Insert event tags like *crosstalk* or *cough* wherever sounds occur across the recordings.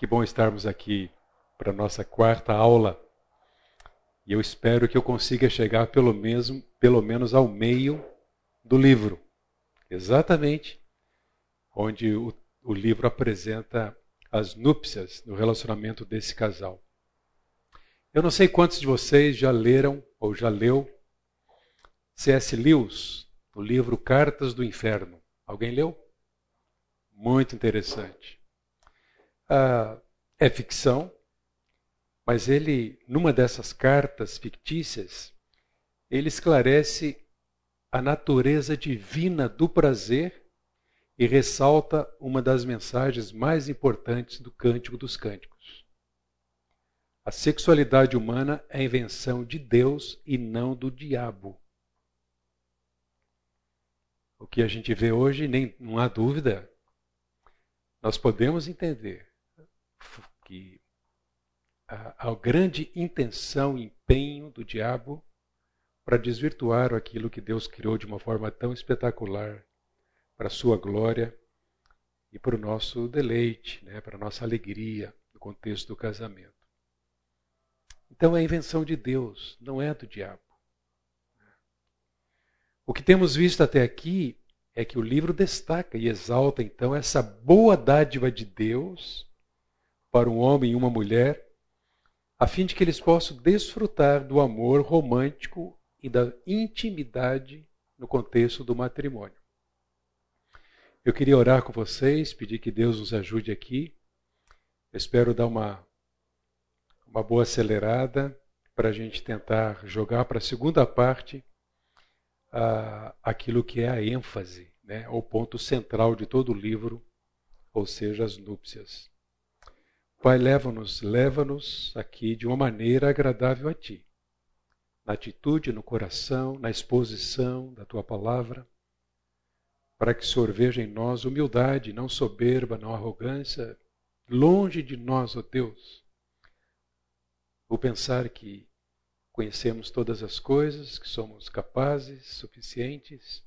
Que bom estarmos aqui para a nossa quarta aula. E eu espero que eu consiga chegar pelo, mesmo, pelo menos ao meio do livro. Exatamente onde o, o livro apresenta as núpcias no relacionamento desse casal. Eu não sei quantos de vocês já leram ou já leu C.S. Lewis, o livro Cartas do Inferno. Alguém leu? Muito interessante. Ah, é ficção, mas ele, numa dessas cartas fictícias, ele esclarece a natureza divina do prazer e ressalta uma das mensagens mais importantes do Cântico dos Cânticos. A sexualidade humana é invenção de Deus e não do diabo. O que a gente vê hoje, nem não há dúvida, nós podemos entender que a, a grande intenção, empenho do diabo para desvirtuar aquilo que Deus criou de uma forma tão espetacular para a sua glória e para o nosso deleite, né, para a nossa alegria no contexto do casamento. Então é a invenção de Deus, não é do diabo. O que temos visto até aqui é que o livro destaca e exalta então essa boa dádiva de Deus para um homem e uma mulher, a fim de que eles possam desfrutar do amor romântico e da intimidade no contexto do matrimônio. Eu queria orar com vocês, pedir que Deus nos ajude aqui. Espero dar uma, uma boa acelerada para a gente tentar jogar para a segunda parte ah, aquilo que é a ênfase, né, o ponto central de todo o livro, ou seja, as núpcias. Pai, leva-nos, leva-nos aqui de uma maneira agradável a Ti, na atitude, no coração, na exposição da Tua palavra, para que o Senhor veja em nós humildade, não soberba, não arrogância, longe de nós, ó Deus, o pensar que conhecemos todas as coisas, que somos capazes, suficientes.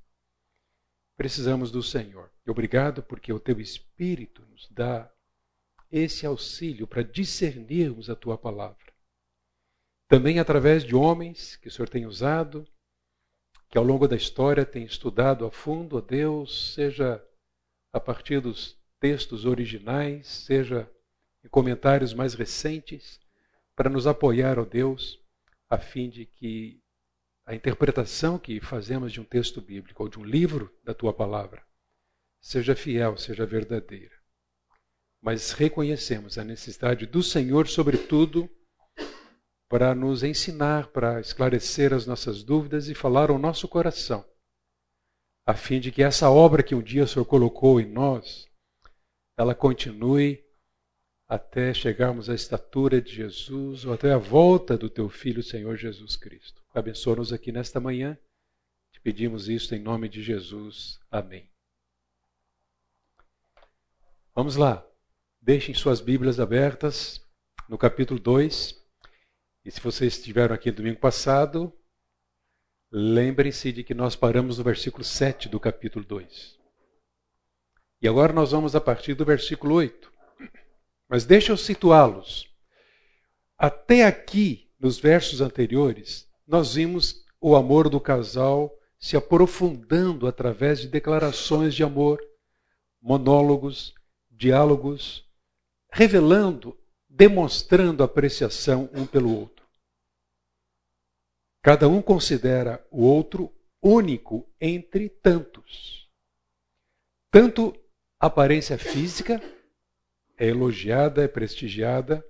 Precisamos do Senhor. Obrigado porque o teu Espírito nos dá esse auxílio para discernirmos a tua palavra. Também através de homens que o Senhor tem usado, que ao longo da história tem estudado a fundo a Deus, seja a partir dos textos originais, seja em comentários mais recentes, para nos apoiar, ó Deus, a fim de que a interpretação que fazemos de um texto bíblico ou de um livro da tua palavra seja fiel, seja verdadeira. Mas reconhecemos a necessidade do Senhor, sobretudo, para nos ensinar, para esclarecer as nossas dúvidas e falar ao nosso coração, a fim de que essa obra que um dia o Senhor colocou em nós, ela continue até chegarmos à estatura de Jesus ou até a volta do teu Filho, Senhor Jesus Cristo. Abençoa-nos aqui nesta manhã. Te pedimos isso em nome de Jesus. Amém. Vamos lá. Deixem suas Bíblias abertas no capítulo 2. E se vocês estiveram aqui domingo passado, lembrem-se de que nós paramos no versículo 7 do capítulo 2. E agora nós vamos a partir do versículo 8. Mas deixa eu situá-los. Até aqui, nos versos anteriores, nós vimos o amor do casal se aprofundando através de declarações de amor, monólogos, diálogos, revelando, demonstrando apreciação um pelo outro. Cada um considera o outro único entre tantos. Tanto aparência física é elogiada, é prestigiada,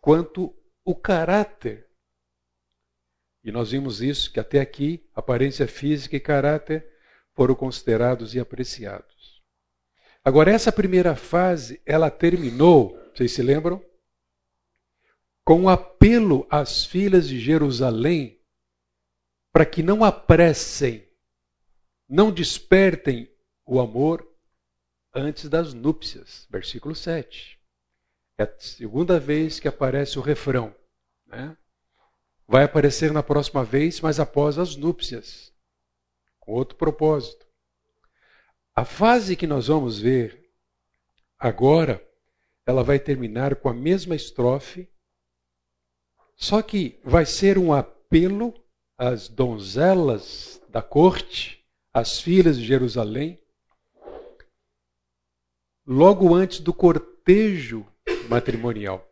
quanto o caráter. E nós vimos isso, que até aqui, aparência física e caráter foram considerados e apreciados. Agora, essa primeira fase, ela terminou, vocês se lembram? Com um apelo às filhas de Jerusalém para que não apressem, não despertem o amor antes das núpcias. Versículo 7. É a segunda vez que aparece o refrão. Né? Vai aparecer na próxima vez, mas após as núpcias, com outro propósito. A fase que nós vamos ver agora ela vai terminar com a mesma estrofe, só que vai ser um apelo às donzelas da corte, às filhas de Jerusalém, logo antes do cortejo matrimonial.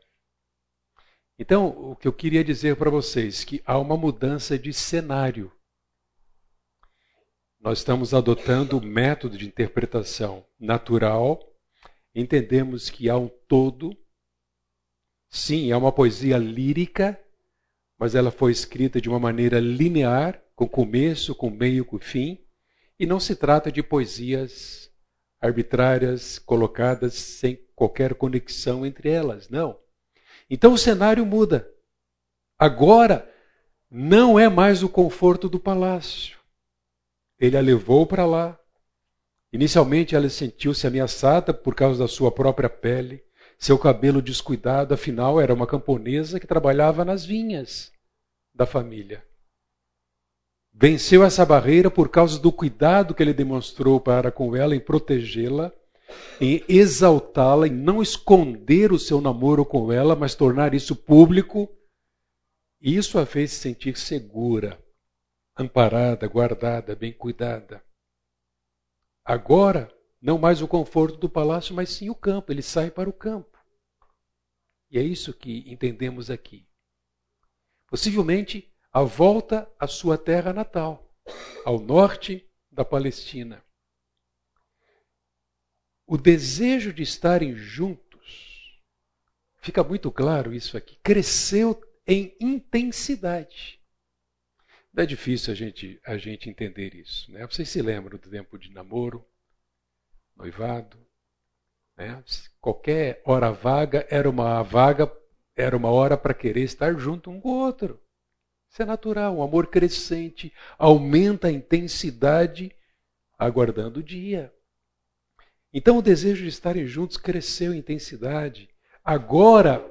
Então, o que eu queria dizer para vocês que há uma mudança de cenário. Nós estamos adotando o método de interpretação natural, entendemos que há um todo. Sim, é uma poesia lírica, mas ela foi escrita de uma maneira linear, com começo, com meio, com fim, e não se trata de poesias arbitrárias colocadas sem qualquer conexão entre elas, não. Então o cenário muda. Agora não é mais o conforto do palácio. Ele a levou para lá. Inicialmente ela sentiu-se ameaçada por causa da sua própria pele, seu cabelo descuidado, afinal era uma camponesa que trabalhava nas vinhas da família. Venceu essa barreira por causa do cuidado que ele demonstrou para com ela em protegê-la em exaltá-la, em não esconder o seu namoro com ela, mas tornar isso público. Isso a fez se sentir segura, amparada, guardada, bem cuidada. Agora, não mais o conforto do palácio, mas sim o campo. Ele sai para o campo. E é isso que entendemos aqui. Possivelmente a volta à sua terra natal, ao norte da Palestina. O desejo de estarem juntos, fica muito claro isso aqui, cresceu em intensidade. Não é difícil a gente, a gente entender isso. Né? Vocês se lembram do tempo de namoro, noivado? Né? Qualquer hora vaga era uma vaga, era uma hora para querer estar junto um com o outro. Isso é natural, um amor crescente aumenta a intensidade aguardando o dia. Então o desejo de estarem juntos cresceu em intensidade. Agora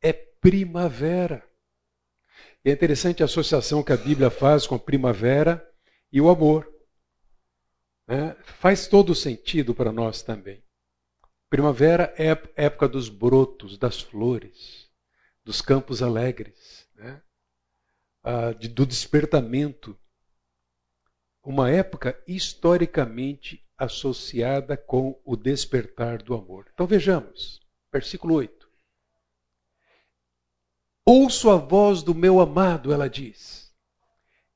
é primavera. É interessante a associação que a Bíblia faz com a primavera e o amor. Né? Faz todo sentido para nós também. Primavera é época dos brotos, das flores, dos campos alegres, né? ah, de, do despertamento. Uma época historicamente associada com o despertar do amor. Então vejamos, versículo 8. Ouço a voz do meu amado, ela diz.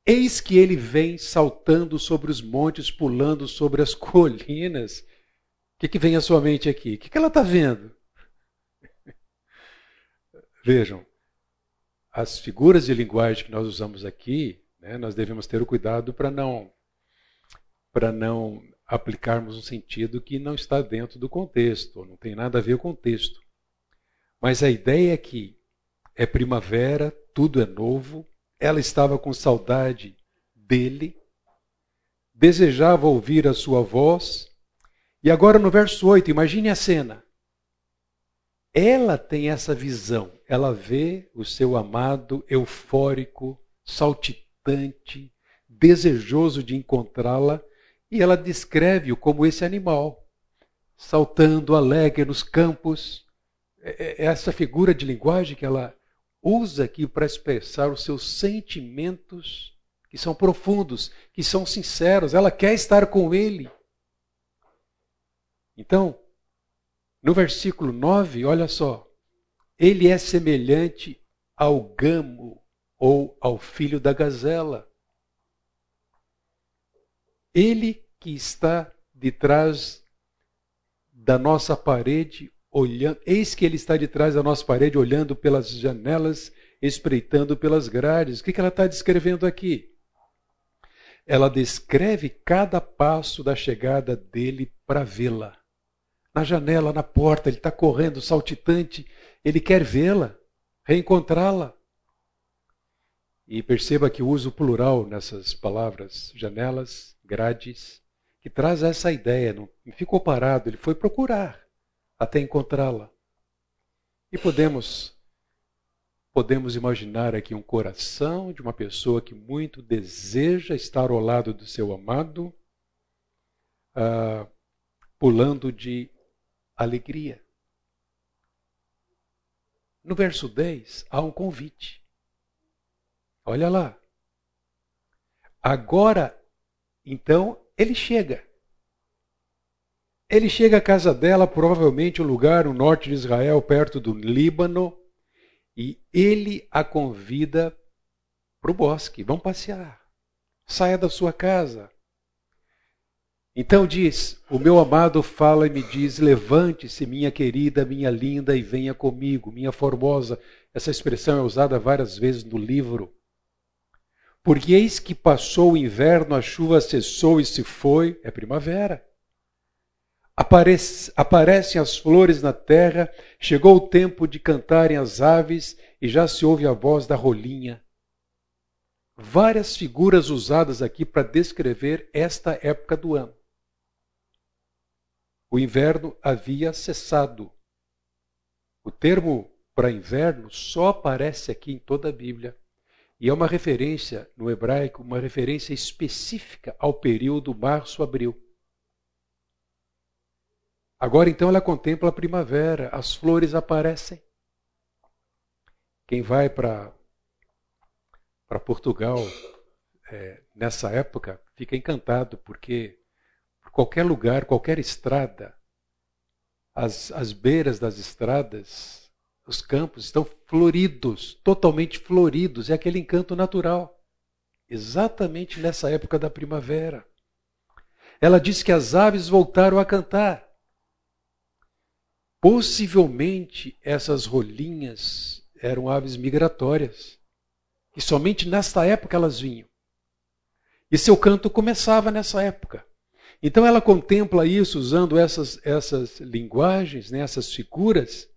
Eis que ele vem saltando sobre os montes, pulando sobre as *laughs* colinas. O que, que vem à sua mente aqui? O que, que ela está vendo? *laughs* Vejam, as figuras de linguagem que nós usamos aqui, né, nós devemos ter o cuidado para não para não aplicarmos um sentido que não está dentro do contexto, não tem nada a ver com o texto. Mas a ideia é que é primavera, tudo é novo, ela estava com saudade dele, desejava ouvir a sua voz, e agora no verso 8, imagine a cena. Ela tem essa visão, ela vê o seu amado eufórico, saltitante, desejoso de encontrá-la, e ela descreve-o como esse animal, saltando alegre nos campos. É, é essa figura de linguagem que ela usa aqui para expressar os seus sentimentos, que são profundos, que são sinceros. Ela quer estar com ele. Então, no versículo 9, olha só. Ele é semelhante ao gamo ou ao filho da gazela. Ele que está de trás da nossa parede, olhando, eis que ele está de trás da nossa parede, olhando pelas janelas, espreitando pelas grades. O que ela está descrevendo aqui? Ela descreve cada passo da chegada dele para vê-la. Na janela, na porta, ele está correndo, saltitante, ele quer vê-la, reencontrá-la. E perceba que uso plural nessas palavras, janelas, grades, que traz essa ideia. Não ficou parado, ele foi procurar até encontrá-la. E podemos podemos imaginar aqui um coração de uma pessoa que muito deseja estar ao lado do seu amado, uh, pulando de alegria. no verso 10 há um convite. Olha lá. Agora, então, ele chega. Ele chega à casa dela, provavelmente um lugar no norte de Israel, perto do Líbano, e ele a convida para o bosque. Vão passear. Saia da sua casa. Então diz: O meu amado fala e me diz: Levante-se, minha querida, minha linda, e venha comigo, minha formosa. Essa expressão é usada várias vezes no livro. Porque eis que passou o inverno, a chuva cessou e se foi, é primavera. Aparece, aparecem as flores na terra, chegou o tempo de cantarem as aves e já se ouve a voz da rolinha. Várias figuras usadas aqui para descrever esta época do ano. O inverno havia cessado. O termo para inverno só aparece aqui em toda a Bíblia e é uma referência no hebraico, uma referência específica ao período março-abril. Agora então ela contempla a primavera, as flores aparecem. Quem vai para Portugal é, nessa época fica encantado porque por qualquer lugar, qualquer estrada, as, as beiras das estradas, os campos estão floridos, totalmente floridos, é aquele encanto natural. Exatamente nessa época da primavera. Ela diz que as aves voltaram a cantar. Possivelmente essas rolinhas eram aves migratórias, e somente nesta época elas vinham. E seu canto começava nessa época. Então ela contempla isso usando essas, essas linguagens, né, essas figuras,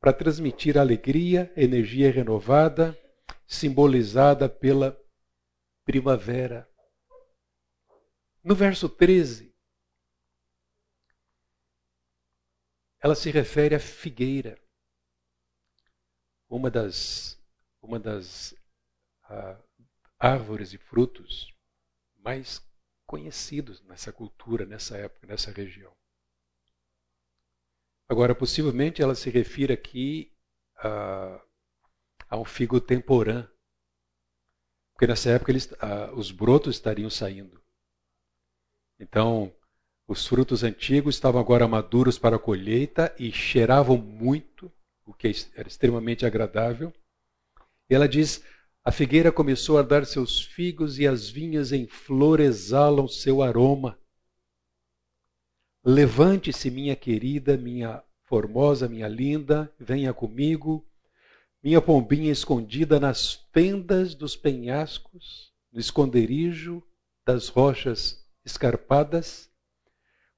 para transmitir alegria, energia renovada, simbolizada pela primavera. No verso 13, ela se refere à figueira, uma das, uma das uh, árvores e frutos mais conhecidos nessa cultura, nessa época, nessa região. Agora, possivelmente ela se refere aqui a, a um figo temporã, porque nessa época eles, uh, os brotos estariam saindo. Então, os frutos antigos estavam agora maduros para a colheita e cheiravam muito, o que era extremamente agradável. E ela diz: A figueira começou a dar seus figos e as vinhas em flor exalam seu aroma. Levante-se, minha querida, minha formosa, minha linda, venha comigo, minha pombinha escondida nas fendas dos penhascos, no esconderijo das rochas escarpadas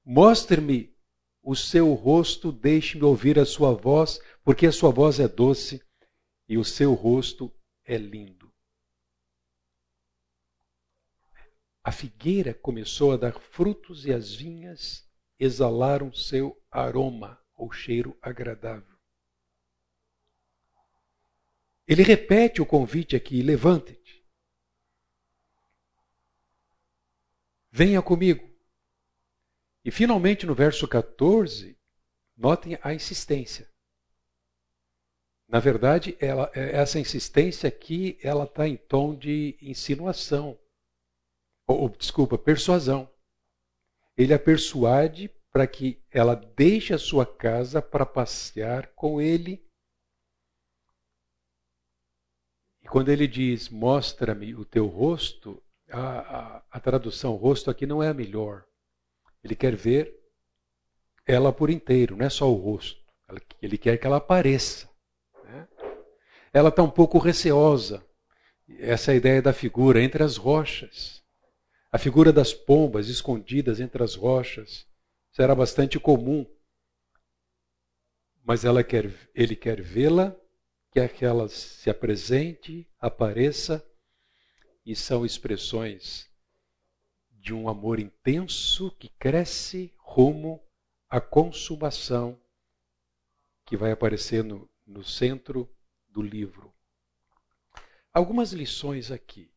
Mostre-me o seu rosto, deixe-me ouvir a sua voz, porque a sua voz é doce e o seu rosto é lindo. A figueira começou a dar frutos e as vinhas exalaram seu aroma ou cheiro agradável. Ele repete o convite aqui: levante-te. Venha comigo. E finalmente no verso 14, notem a insistência. Na verdade, ela, é, essa insistência aqui, ela está em tom de insinuação. Ou, desculpa, persuasão. Ele a persuade para que ela deixe a sua casa para passear com ele. E quando ele diz, mostra-me o teu rosto, a, a, a tradução rosto aqui não é a melhor. Ele quer ver ela por inteiro, não é só o rosto. Ele quer que ela apareça. Né? Ela está um pouco receosa. Essa é ideia da figura entre as rochas. A figura das pombas escondidas entre as rochas. Isso era bastante comum. Mas ela quer, ele quer vê-la, quer que ela se apresente, apareça, e são expressões de um amor intenso que cresce rumo à consumação que vai aparecer no, no centro do livro. Algumas lições aqui,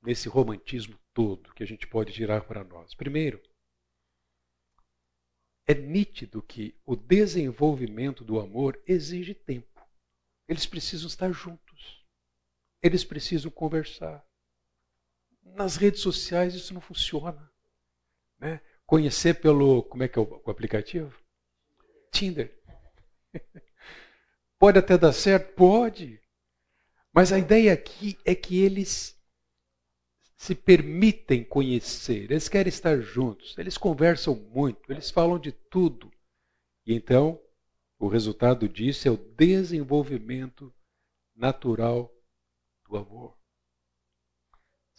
nesse romantismo todo, que a gente pode tirar para nós. Primeiro, é nítido que o desenvolvimento do amor exige tempo. Eles precisam estar juntos. Eles precisam conversar. Nas redes sociais isso não funciona. Né? Conhecer pelo. Como é que é o, o aplicativo? Tinder. *laughs* Pode até dar certo? Pode. Mas a ideia aqui é que eles se permitem conhecer, eles querem estar juntos, eles conversam muito, eles falam de tudo. E então, o resultado disso é o desenvolvimento natural do amor.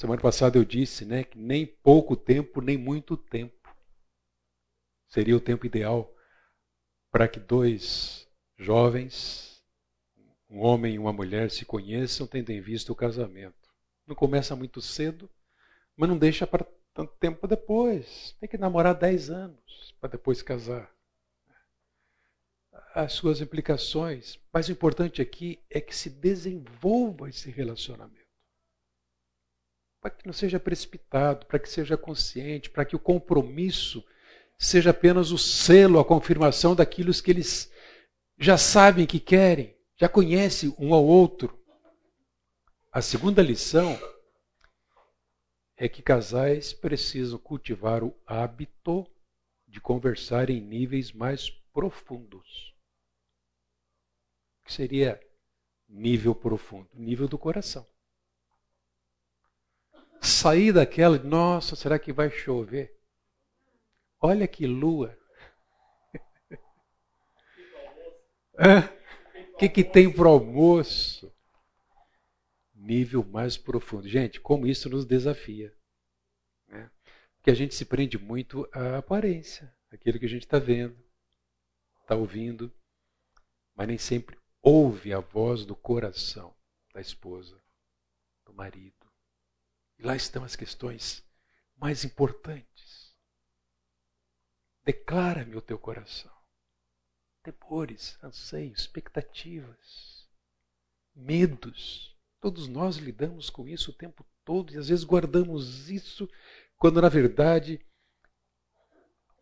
Semana passada eu disse, né, que nem pouco tempo, nem muito tempo seria o tempo ideal para que dois jovens, um homem e uma mulher, se conheçam, tendo em vista o casamento. Não começa muito cedo, mas não deixa para tanto tempo depois. Tem que namorar 10 anos para depois casar. As suas implicações. Mas o importante aqui é que se desenvolva esse relacionamento. Para que não seja precipitado, para que seja consciente, para que o compromisso seja apenas o selo, a confirmação daquilo que eles já sabem que querem, já conhecem um ao outro. A segunda lição é que casais precisam cultivar o hábito de conversar em níveis mais profundos. O que seria nível profundo? Nível do coração. Sair daquela, nossa, será que vai chover? Olha que lua. *laughs* O que, que tem para almoço? nível mais profundo. Gente, como isso nos desafia. Né? Porque a gente se prende muito à aparência, aquilo que a gente está vendo, está ouvindo, mas nem sempre ouve a voz do coração da esposa, do marido. E lá estão as questões mais importantes. Declara-me o teu coração. Temores, anseios, expectativas, medos Todos nós lidamos com isso o tempo todo e às vezes guardamos isso quando na verdade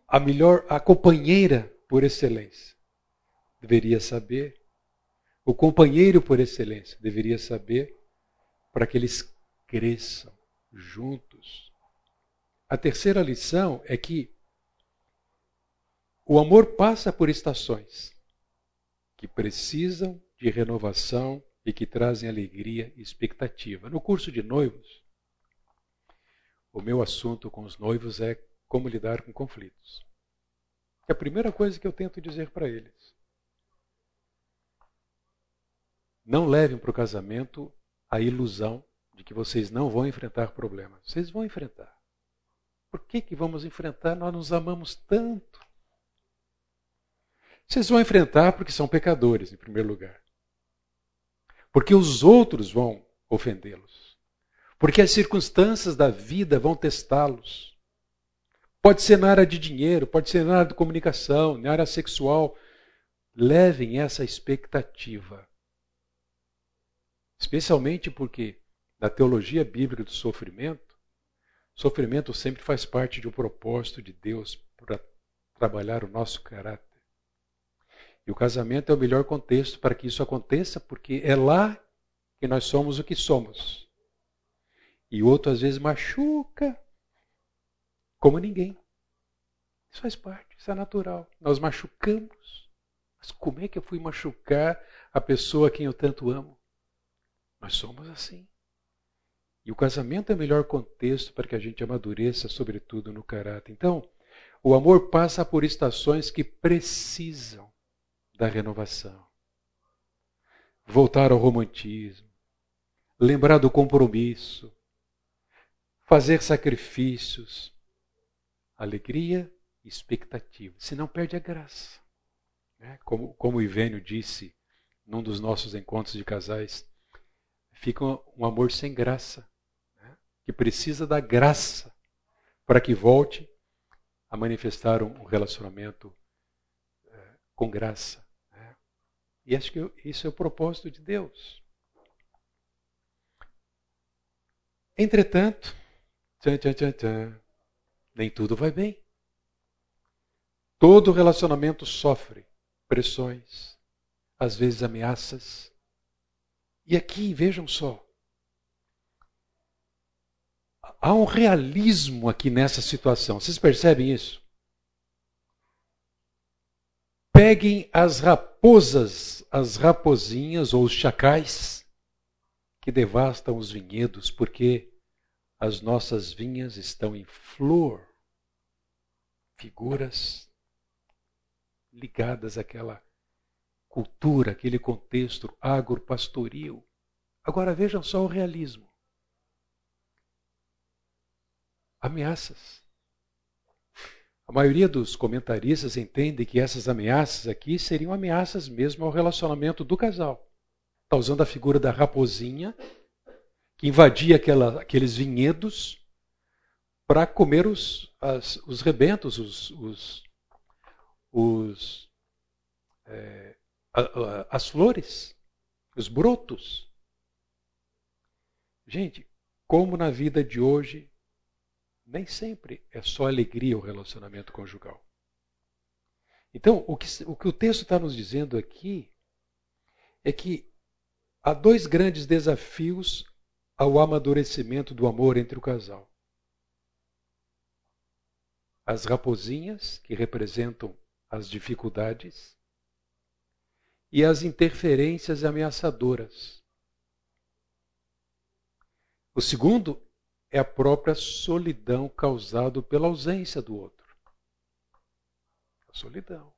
a melhor, a companheira por excelência deveria saber, o companheiro por excelência deveria saber para que eles cresçam juntos. A terceira lição é que o amor passa por estações que precisam de renovação e que trazem alegria e expectativa. No curso de noivos, o meu assunto com os noivos é como lidar com conflitos. É a primeira coisa que eu tento dizer para eles. Não levem para o casamento a ilusão de que vocês não vão enfrentar problemas. Vocês vão enfrentar. Por que, que vamos enfrentar? Nós nos amamos tanto. Vocês vão enfrentar porque são pecadores, em primeiro lugar. Porque os outros vão ofendê-los. Porque as circunstâncias da vida vão testá-los. Pode ser na área de dinheiro, pode ser na área de comunicação, na área sexual. Levem essa expectativa. Especialmente porque, na teologia bíblica do sofrimento, sofrimento sempre faz parte de um propósito de Deus para trabalhar o nosso caráter. E o casamento é o melhor contexto para que isso aconteça, porque é lá que nós somos o que somos. E outro às vezes machuca como ninguém. Isso faz parte, isso é natural. Nós machucamos. Mas como é que eu fui machucar a pessoa a quem eu tanto amo? Nós somos assim. E o casamento é o melhor contexto para que a gente amadureça, sobretudo no caráter. Então, o amor passa por estações que precisam da renovação. Voltar ao romantismo, lembrar do compromisso, fazer sacrifícios, alegria e expectativa. Senão perde a graça. Né? Como, como o Ivênio disse num dos nossos encontros de casais, fica um amor sem graça? Que precisa da graça para que volte a manifestar um relacionamento é, com graça. E acho que isso é o propósito de Deus. Entretanto, tchan, tchan, tchan, tchan, nem tudo vai bem. Todo relacionamento sofre pressões, às vezes ameaças. E aqui, vejam só, há um realismo aqui nessa situação. Vocês percebem isso? Peguem as raposas, as rapozinhas ou os chacais que devastam os vinhedos, porque as nossas vinhas estão em flor. Figuras ligadas àquela cultura, aquele contexto agropastoril. Agora vejam só o realismo. Ameaças. A maioria dos comentaristas entende que essas ameaças aqui seriam ameaças mesmo ao relacionamento do casal. Está usando a figura da raposinha que invadia aquela, aqueles vinhedos para comer os, as, os rebentos, os, os, os é, as flores, os brotos. Gente, como na vida de hoje, nem sempre é só alegria o relacionamento conjugal. Então, o que o, que o texto está nos dizendo aqui é que há dois grandes desafios ao amadurecimento do amor entre o casal. As raposinhas, que representam as dificuldades, e as interferências ameaçadoras. O segundo é a própria solidão causada pela ausência do outro. A solidão.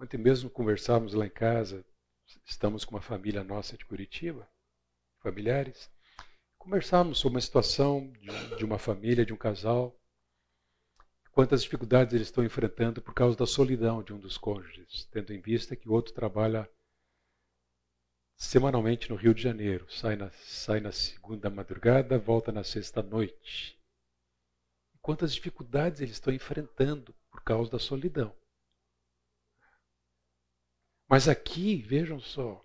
Ontem mesmo conversávamos lá em casa, estamos com uma família nossa de Curitiba, familiares, conversávamos sobre uma situação de, uma família, de um casal, quantas dificuldades eles estão enfrentando por causa da solidão de um dos cônjuges, tendo em vista que o outro trabalha semanalmente no Rio de Janeiro. Sai na, sai na segunda madrugada, volta na sexta noite. Quantas dificuldades eles estão enfrentando por causa da solidão. Mas aqui, vejam só,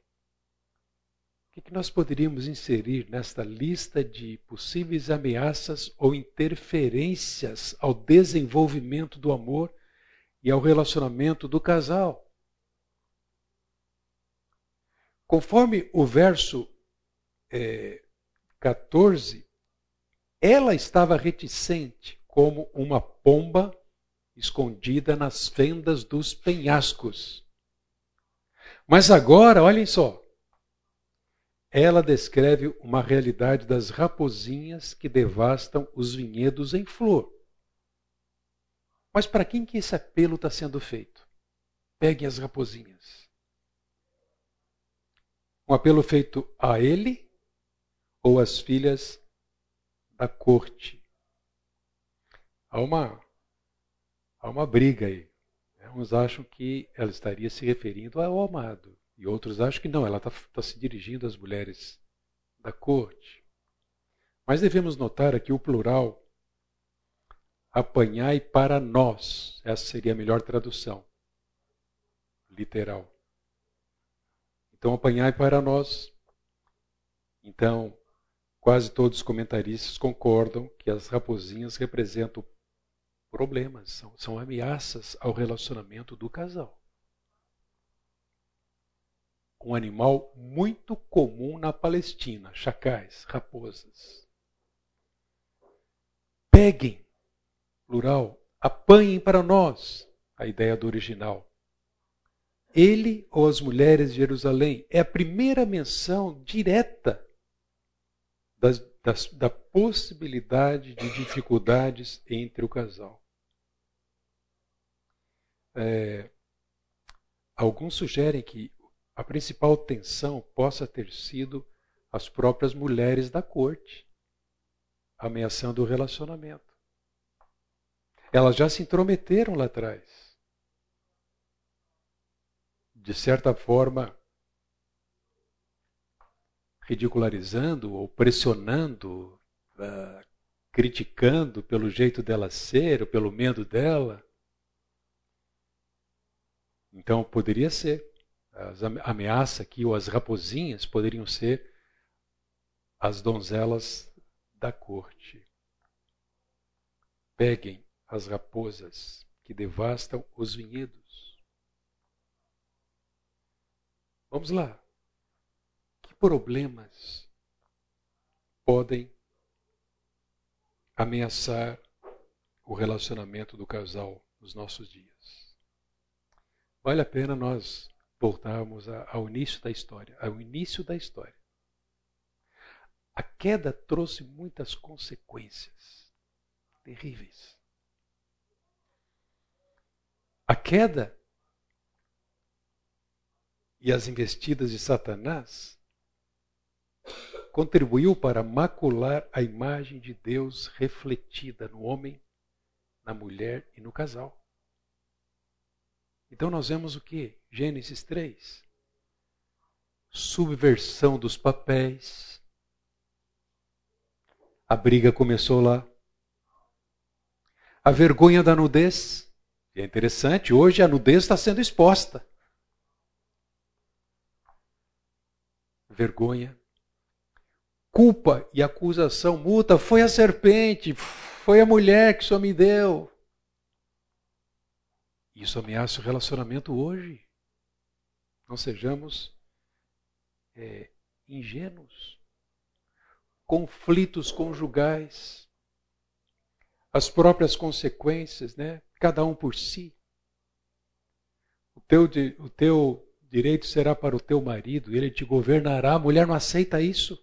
o que nós poderíamos inserir nesta lista de possíveis ameaças ou interferências ao desenvolvimento do amor e ao relacionamento do casal? Conforme o verso é, 14, ela estava reticente como uma pomba escondida nas fendas dos penhascos. Mas agora, olhem só, ela descreve uma realidade das raposinhas que devastam os vinhedos em flor. Mas para quem que esse apelo está sendo feito? Peguem as raposinhas. Um apelo feito a ele ou às filhas da corte. Há uma, há uma briga aí. Uns acham que ela estaria se referindo ao amado, e outros acham que não, ela está tá se dirigindo às mulheres da corte. Mas devemos notar aqui o plural apanhai para nós. Essa seria a melhor tradução literal. Então, apanhai para nós. Então, quase todos os comentaristas concordam que as raposinhas representam problemas, são, são ameaças ao relacionamento do casal. Um animal muito comum na Palestina, chacais, raposas. Peguem, plural, apanhem para nós, a ideia do original ele ou as mulheres de Jerusalém. É a primeira menção direta das, da possibilidade de dificuldades entre o casal. É, alguns sugerem que a principal tensão possa ter sido as próprias mulheres da corte, ameaçando o relacionamento. Elas já se intrometeram lá atrás de certa forma, ridicularizando ou pressionando, uh, criticando pelo jeito dela ser, ou pelo medo dela. Então, poderia ser. As ameaças aqui, ou as raposinhas, poderiam ser as donzelas da corte. Peguem as raposas que devastam os vinhedos. Vamos lá. Que problemas podem ameaçar o relacionamento do casal nos nossos dias? Vale a pena nós voltarmos ao início da história, ao início da história. A queda trouxe muitas consequências terríveis. A queda e as investidas de Satanás contribuiu para macular a imagem de Deus refletida no homem, na mulher e no casal. Então nós vemos o que? Gênesis 3. Subversão dos papéis. A briga começou lá. A vergonha da nudez. E é interessante, hoje a nudez está sendo exposta. Vergonha. Culpa e acusação mútua. Foi a serpente, foi a mulher que só me deu. Isso ameaça o relacionamento hoje. Não sejamos é, ingênuos. Conflitos conjugais, as próprias consequências, né? cada um por si. O teu, o teu direito será para o teu marido, ele te governará. A mulher não aceita isso.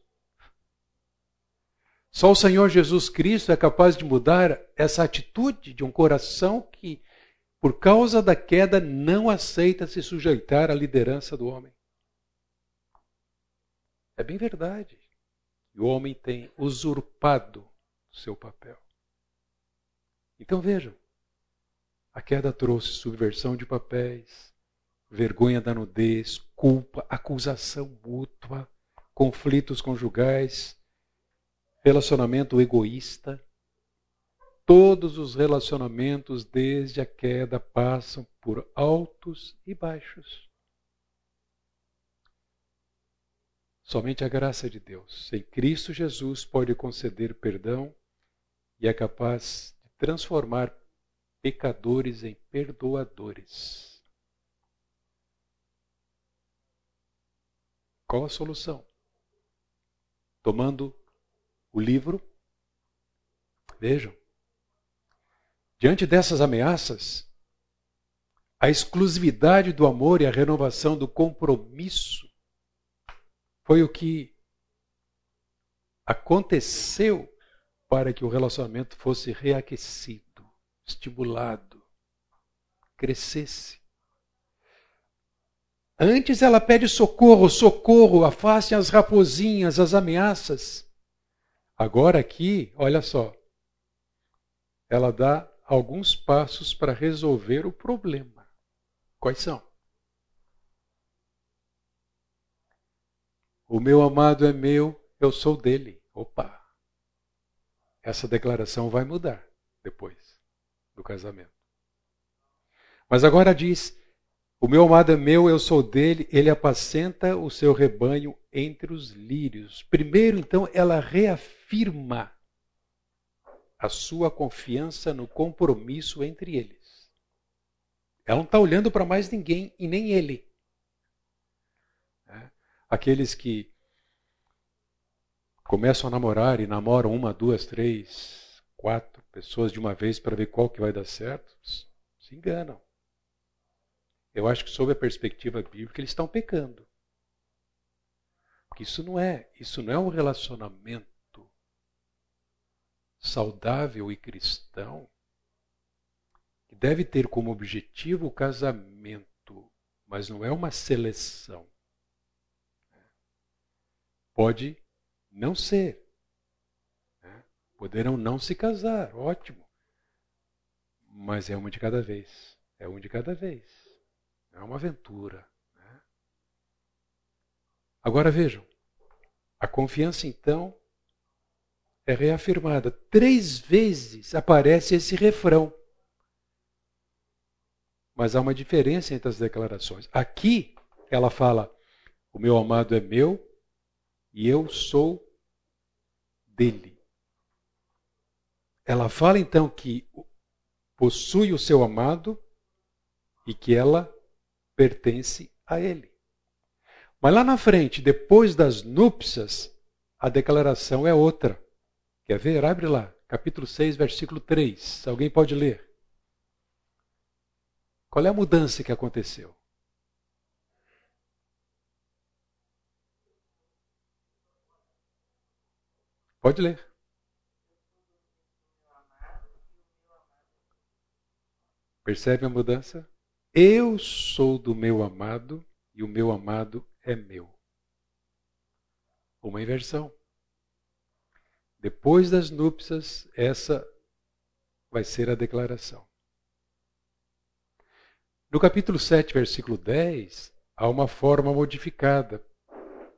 Só o Senhor Jesus Cristo é capaz de mudar essa atitude de um coração que, por causa da queda, não aceita se sujeitar à liderança do homem. É bem verdade. E o homem tem usurpado seu papel. Então vejam, a queda trouxe subversão de papéis, vergonha da nudez, culpa, acusação mútua, conflitos conjugais, relacionamento egoísta. Todos os relacionamentos desde a queda passam por altos e baixos. Somente a graça de Deus, em Cristo Jesus, pode conceder perdão e é capaz de transformar pecadores em perdoadores. Qual a solução? Tomando o livro. Vejam. Diante dessas ameaças, a exclusividade do amor e a renovação do compromisso foi o que aconteceu para que o relacionamento fosse reaquecido estimulado, crescesse. Antes ela pede socorro, socorro, afastem as raposinhas, as ameaças. Agora aqui, olha só, ela dá alguns passos para resolver o problema. Quais são? O meu amado é meu, eu sou dele. Opa! Essa declaração vai mudar depois do casamento. Mas agora diz: O meu amado é meu, eu sou dele, ele apacenta o seu rebanho entre os lírios. Primeiro, então, ela reafirma a sua confiança no compromisso entre eles. Ela não está olhando para mais ninguém e nem ele. É. Aqueles que começam a namorar e namoram uma, duas, três, quatro, pessoas de uma vez para ver qual que vai dar certo, se enganam. Eu acho que sob a perspectiva bíblica eles estão pecando. Porque isso não é, isso não é um relacionamento saudável e cristão que deve ter como objetivo o casamento, mas não é uma seleção. Pode não ser, Poderão não se casar, ótimo. Mas é uma de cada vez. É um de cada vez. É uma aventura. Né? Agora vejam. A confiança, então, é reafirmada. Três vezes aparece esse refrão. Mas há uma diferença entre as declarações. Aqui, ela fala: O meu amado é meu e eu sou dele. Ela fala então que possui o seu amado e que ela pertence a ele. Mas lá na frente, depois das núpcias, a declaração é outra. Quer ver? Abre lá, capítulo 6, versículo 3. Alguém pode ler? Qual é a mudança que aconteceu? Pode ler. Percebe a mudança? Eu sou do meu amado e o meu amado é meu. Uma inversão. Depois das núpcias, essa vai ser a declaração. No capítulo 7, versículo 10, há uma forma modificada,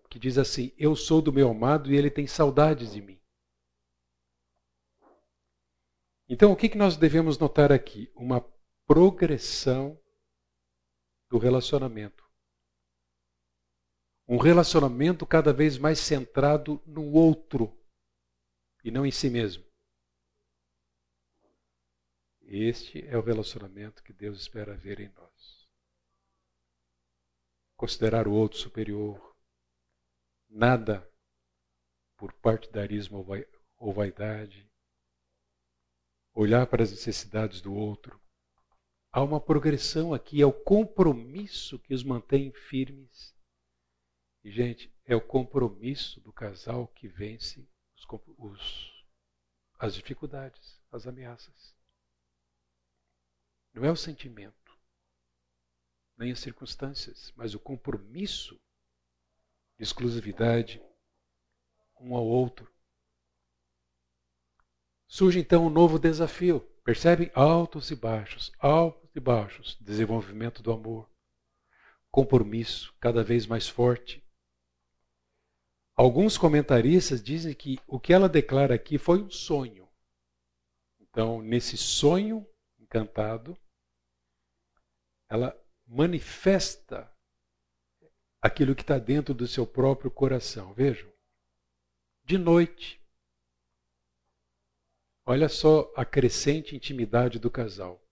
que diz assim: Eu sou do meu amado e ele tem saudades de mim. Então, o que nós devemos notar aqui? Uma progressão do relacionamento. Um relacionamento cada vez mais centrado no outro e não em si mesmo. Este é o relacionamento que Deus espera ver em nós. Considerar o outro superior, nada por partidarismo ou vaidade, olhar para as necessidades do outro. Há uma progressão aqui, é o compromisso que os mantém firmes. E, gente, é o compromisso do casal que vence os, os, as dificuldades, as ameaças. Não é o sentimento, nem as circunstâncias, mas o compromisso de exclusividade um ao outro. Surge então um novo desafio. Percebe? Altos e baixos, altos e baixos. Desenvolvimento do amor. Compromisso cada vez mais forte. Alguns comentaristas dizem que o que ela declara aqui foi um sonho. Então, nesse sonho encantado, ela manifesta aquilo que está dentro do seu próprio coração. Vejam. De noite. Olha só a crescente intimidade do casal.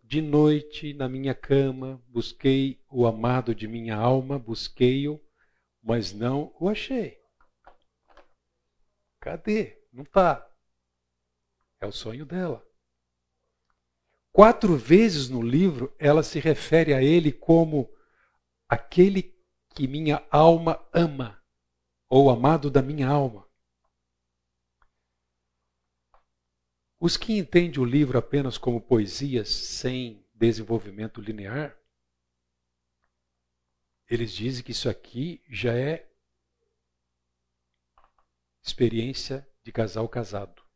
De noite, na minha cama, busquei o amado de minha alma, busquei-o, mas não o achei. Cadê? Não está. É o sonho dela. Quatro vezes no livro ela se refere a ele como aquele que minha alma ama, ou amado da minha alma. Os que entendem o livro apenas como poesias sem desenvolvimento linear, eles dizem que isso aqui já é experiência de casal casado.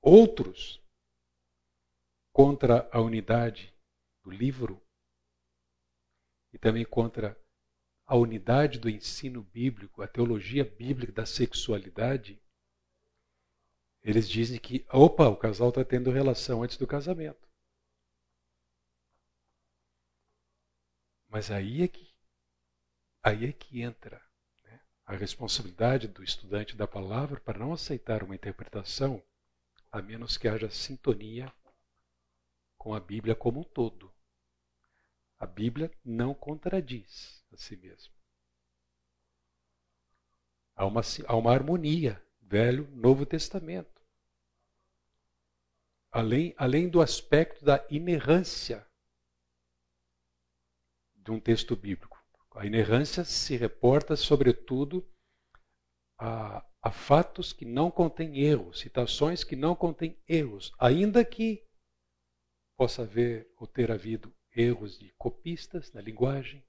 Outros contra a unidade do livro e também contra a unidade do ensino bíblico, a teologia bíblica da sexualidade, eles dizem que, opa, o casal está tendo relação antes do casamento. Mas aí é que, aí é que entra né, a responsabilidade do estudante da palavra para não aceitar uma interpretação a menos que haja sintonia com a Bíblia como um todo. A Bíblia não contradiz a si mesma. Há uma, há uma harmonia, Velho, Novo Testamento. Além, além do aspecto da inerrância de um texto bíblico. A inerrância se reporta, sobretudo, a, a fatos que não contêm erros, citações que não contêm erros, ainda que possa haver ou ter havido erros de copistas na linguagem,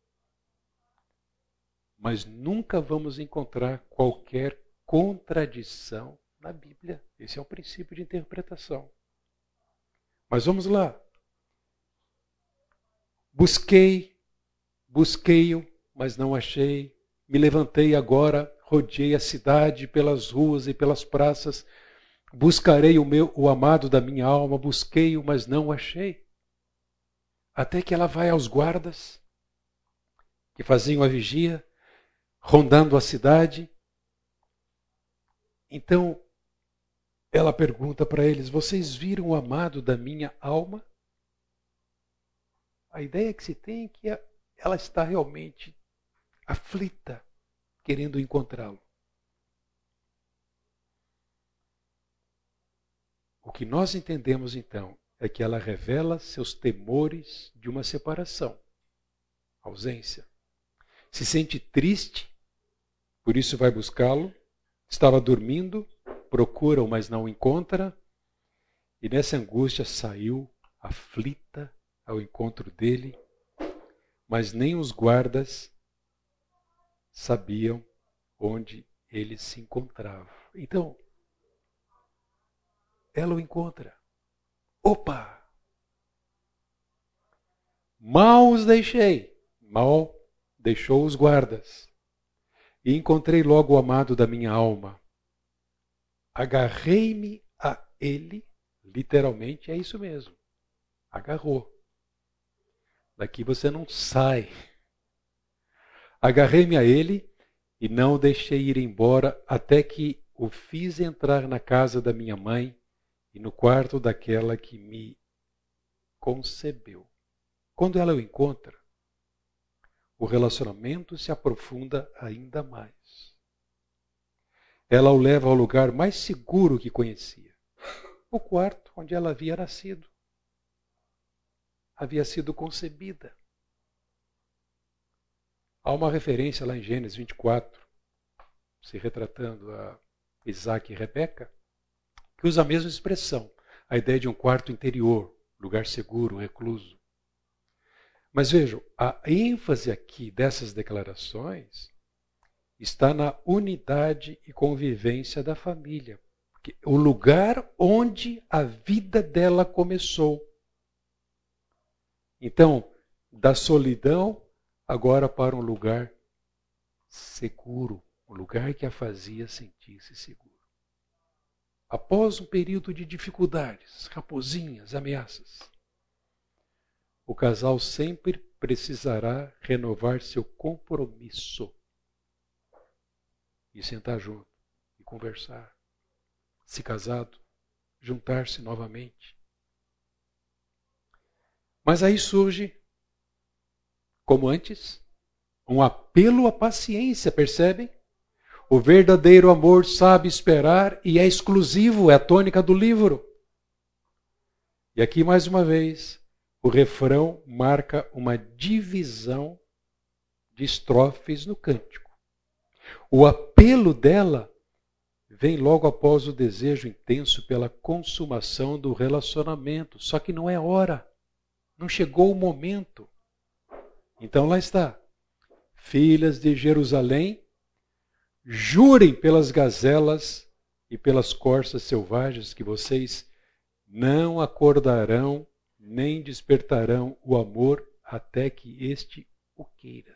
mas nunca vamos encontrar qualquer contradição na Bíblia. Esse é o princípio de interpretação. Mas vamos lá. Busquei, busquei-o, mas não achei. Me levantei agora, rodeei a cidade pelas ruas e pelas praças, Buscarei o meu o amado da minha alma, busquei-o, mas não achei. Até que ela vai aos guardas que faziam a vigia, rondando a cidade. Então, ela pergunta para eles: Vocês viram o amado da minha alma? A ideia que se tem é que ela está realmente aflita, querendo encontrá-lo. O que nós entendemos então é que ela revela seus temores de uma separação, ausência. Se sente triste, por isso vai buscá-lo. Estava dormindo, procura-o, mas não o encontra. E nessa angústia saiu aflita ao encontro dele, mas nem os guardas sabiam onde ele se encontrava. Então, ela o encontra. Opa! Mal os deixei, mal deixou os guardas. E encontrei logo o amado da minha alma. Agarrei-me a ele, literalmente é isso mesmo. Agarrou. Daqui você não sai. Agarrei-me a ele e não o deixei ir embora até que o fiz entrar na casa da minha mãe e no quarto daquela que me concebeu. Quando ela o encontra, o relacionamento se aprofunda ainda mais. Ela o leva ao lugar mais seguro que conhecia o quarto onde ela havia nascido. Havia sido concebida. Há uma referência lá em Gênesis 24, se retratando a Isaac e Rebeca, que usa a mesma expressão, a ideia de um quarto interior, lugar seguro, recluso. Mas vejam, a ênfase aqui dessas declarações está na unidade e convivência da família. O lugar onde a vida dela começou. Então, da solidão agora para um lugar seguro, um lugar que a fazia sentir-se segura. Após um período de dificuldades, raposinhas, ameaças, o casal sempre precisará renovar seu compromisso e sentar junto e conversar. Se casado, juntar-se novamente. Mas aí surge, como antes, um apelo à paciência, percebem? O verdadeiro amor sabe esperar e é exclusivo, é a tônica do livro. E aqui, mais uma vez, o refrão marca uma divisão de estrofes no cântico. O apelo dela vem logo após o desejo intenso pela consumação do relacionamento, só que não é hora, não chegou o momento. Então lá está. Filhas de Jerusalém, Jurem pelas gazelas e pelas corças selvagens que vocês não acordarão nem despertarão o amor até que este o queira.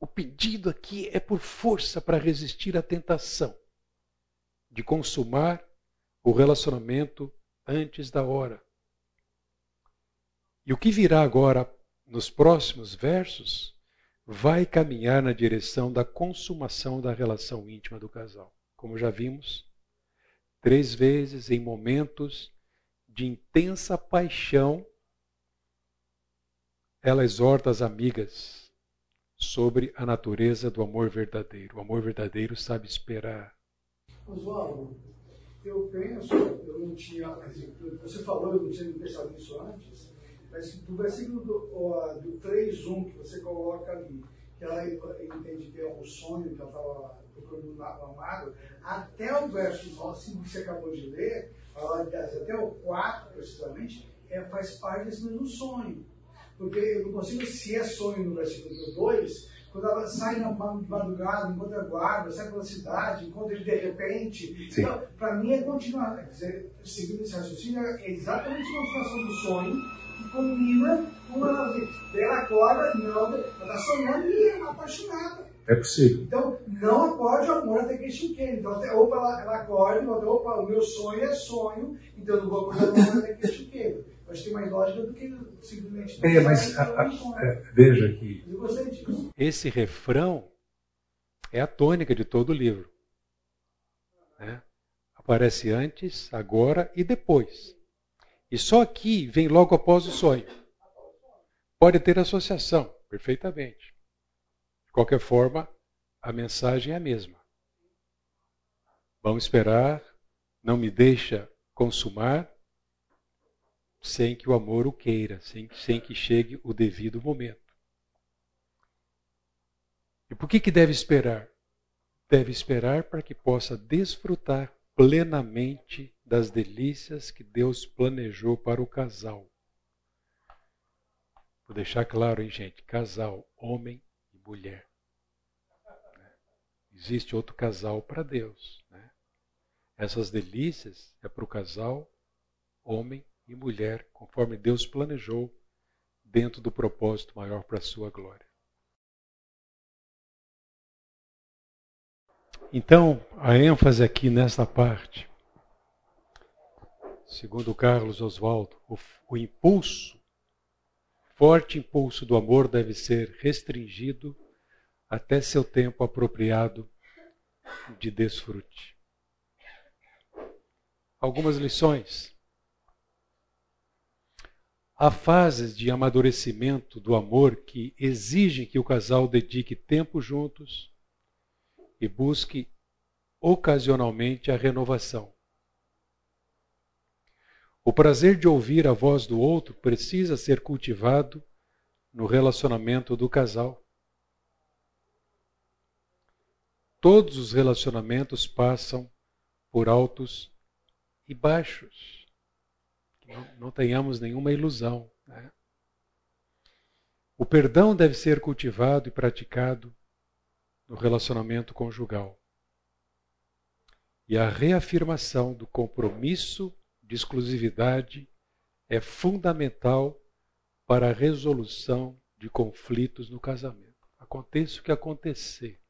O pedido aqui é por força para resistir à tentação de consumar o relacionamento antes da hora. E o que virá agora nos próximos versos vai caminhar na direção da consumação da relação íntima do casal. Como já vimos, três vezes em momentos de intensa paixão, ela exorta as amigas sobre a natureza do amor verdadeiro. O amor verdadeiro sabe esperar. Oswaldo, eu penso, eu não tinha, você falou, eu não tinha pensado nisso antes, mas do versículo do, do 3.1 que você coloca ali, ela entende que é um sonho que ela estava procurando no amado, até o verso 5 que você acabou de ler, até o 4 precisamente, é, faz parte desse mesmo sonho. Porque eu não consigo, se é sonho no versículo 2, quando ela sai na madrugada, encontra a guarda, sai pela cidade, encontra ele de repente. Sim. Então, para mim é continuar, quer dizer, seguindo esse raciocínio, é exatamente uma situação do sonho combina com ela. Ela acorda, não, ela está sonhando e é apaixonada. É possível. Então, não acorde o amor até que chiqueire. Então, até, opa, ela, ela acorda e fala, opa, o meu sonho é sonho, então eu não vou acordar o amor até que chiqueire. Acho que tem mais lógica do que simplesmente. É, mas a, a, a, veja aqui. Esse refrão é a tônica de todo o livro. Né? A Aparece antes, agora e depois. E só aqui vem logo após o sonho. Pode ter associação, perfeitamente. De qualquer forma, a mensagem é a mesma. Vamos esperar, não me deixa consumar sem que o amor o queira, sem, sem que chegue o devido momento. E por que, que deve esperar? Deve esperar para que possa desfrutar plenamente das delícias que Deus planejou para o casal. Vou deixar claro, hein, gente? Casal, homem e mulher. Existe outro casal para Deus. Né? Essas delícias é para o casal, homem e mulher, conforme Deus planejou, dentro do propósito maior para a sua glória. Então, a ênfase aqui nesta parte, segundo Carlos Oswaldo, o, o impulso, forte impulso do amor deve ser restringido até seu tempo apropriado de desfrute. Algumas lições. Há fases de amadurecimento do amor que exigem que o casal dedique tempo juntos e busque ocasionalmente a renovação. O prazer de ouvir a voz do outro precisa ser cultivado no relacionamento do casal. Todos os relacionamentos passam por altos e baixos. Não, não tenhamos nenhuma ilusão. Né? O perdão deve ser cultivado e praticado no relacionamento conjugal. E a reafirmação do compromisso de exclusividade é fundamental para a resolução de conflitos no casamento. Aconteça o que acontecer.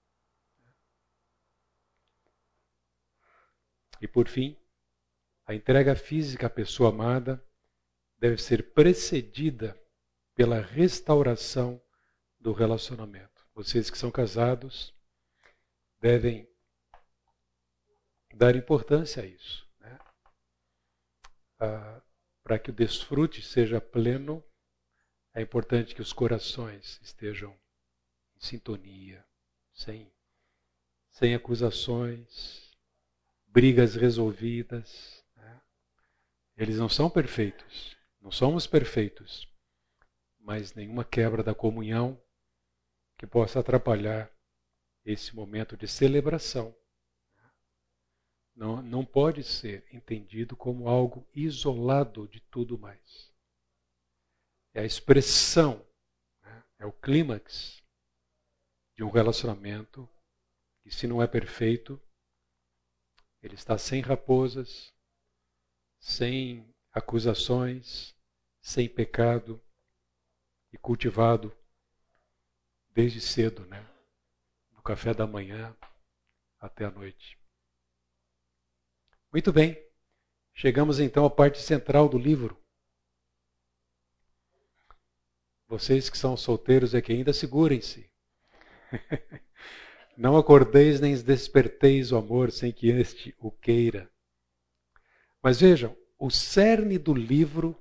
E por fim, a entrega física à pessoa amada deve ser precedida pela restauração do relacionamento. Vocês que são casados devem dar importância a isso. Né? Ah, Para que o desfrute seja pleno, é importante que os corações estejam em sintonia, sem, sem acusações, brigas resolvidas. Né? Eles não são perfeitos, não somos perfeitos, mas nenhuma quebra da comunhão que possa atrapalhar esse momento de celebração. Não, não pode ser entendido como algo isolado de tudo mais. É a expressão, né? é o clímax de um relacionamento que, se não é perfeito, ele está sem raposas, sem acusações, sem pecado e cultivado desde cedo, né? Café da manhã até a noite. Muito bem. Chegamos então à parte central do livro. Vocês que são solteiros aqui ainda segurem-se. *laughs* Não acordeis nem desperteis o amor sem que este o queira. Mas vejam, o cerne do livro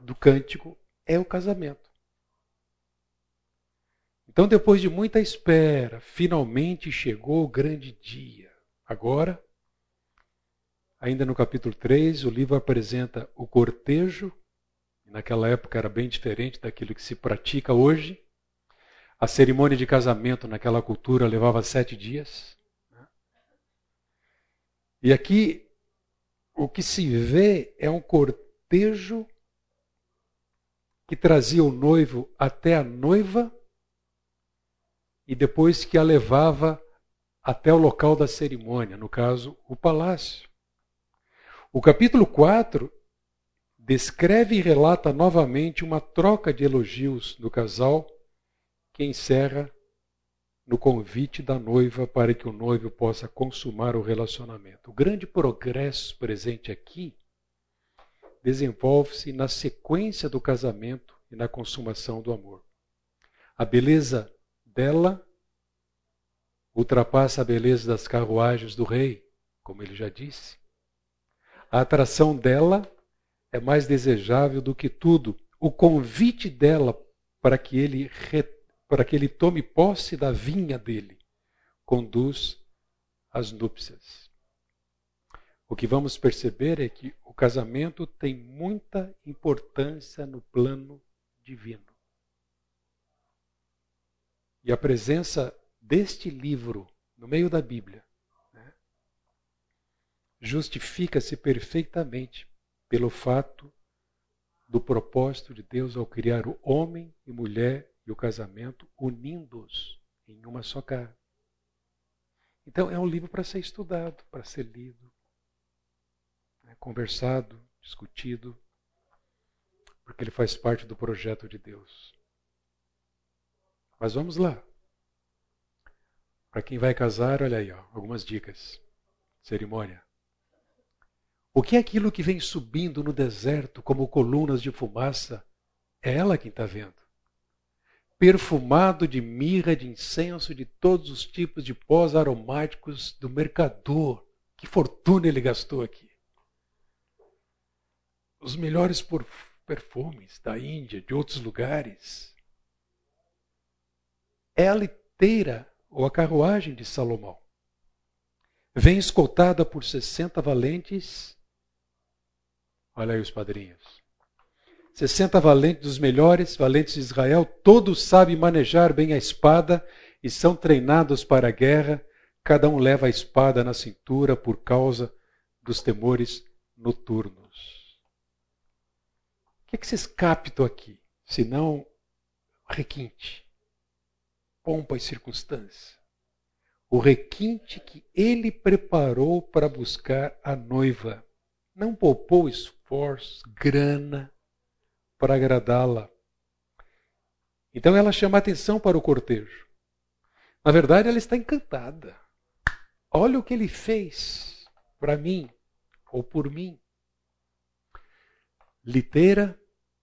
do cântico é o casamento. Então, depois de muita espera, finalmente chegou o grande dia. Agora, ainda no capítulo 3, o livro apresenta o cortejo. Naquela época era bem diferente daquilo que se pratica hoje. A cerimônia de casamento naquela cultura levava sete dias. Né? E aqui o que se vê é um cortejo que trazia o noivo até a noiva e depois que a levava até o local da cerimônia, no caso, o palácio. O capítulo 4 descreve e relata novamente uma troca de elogios do casal que encerra no convite da noiva para que o noivo possa consumar o relacionamento. O grande progresso presente aqui desenvolve-se na sequência do casamento e na consumação do amor. A beleza dela ultrapassa a beleza das carruagens do rei, como ele já disse. A atração dela é mais desejável do que tudo. O convite dela para que ele, para que ele tome posse da vinha dele conduz às núpcias. O que vamos perceber é que o casamento tem muita importância no plano divino. E a presença deste livro no meio da Bíblia né, justifica-se perfeitamente pelo fato do propósito de Deus ao criar o homem e mulher e o casamento unindo-os em uma só carne. Então é um livro para ser estudado, para ser lido, né, conversado, discutido, porque ele faz parte do projeto de Deus. Mas vamos lá. Para quem vai casar, olha aí, ó, algumas dicas. Cerimônia. O que é aquilo que vem subindo no deserto como colunas de fumaça? É ela quem está vendo. Perfumado de mirra, de incenso, de todos os tipos de pós aromáticos do mercador. Que fortuna ele gastou aqui. Os melhores perfumes da Índia, de outros lugares. É a liteira ou a carruagem de Salomão. Vem escoltada por 60 valentes Olha aí os padrinhos. 60 valentes dos melhores, valentes de Israel, todos sabem manejar bem a espada e são treinados para a guerra. Cada um leva a espada na cintura por causa dos temores noturnos. O que, é que vocês captam aqui? Senão requinte, pompa e circunstância. O requinte que ele preparou para buscar a noiva. Não poupou esforço grana para agradá-la. Então ela chama atenção para o cortejo. Na verdade, ela está encantada. Olha o que ele fez para mim ou por mim. Liteira,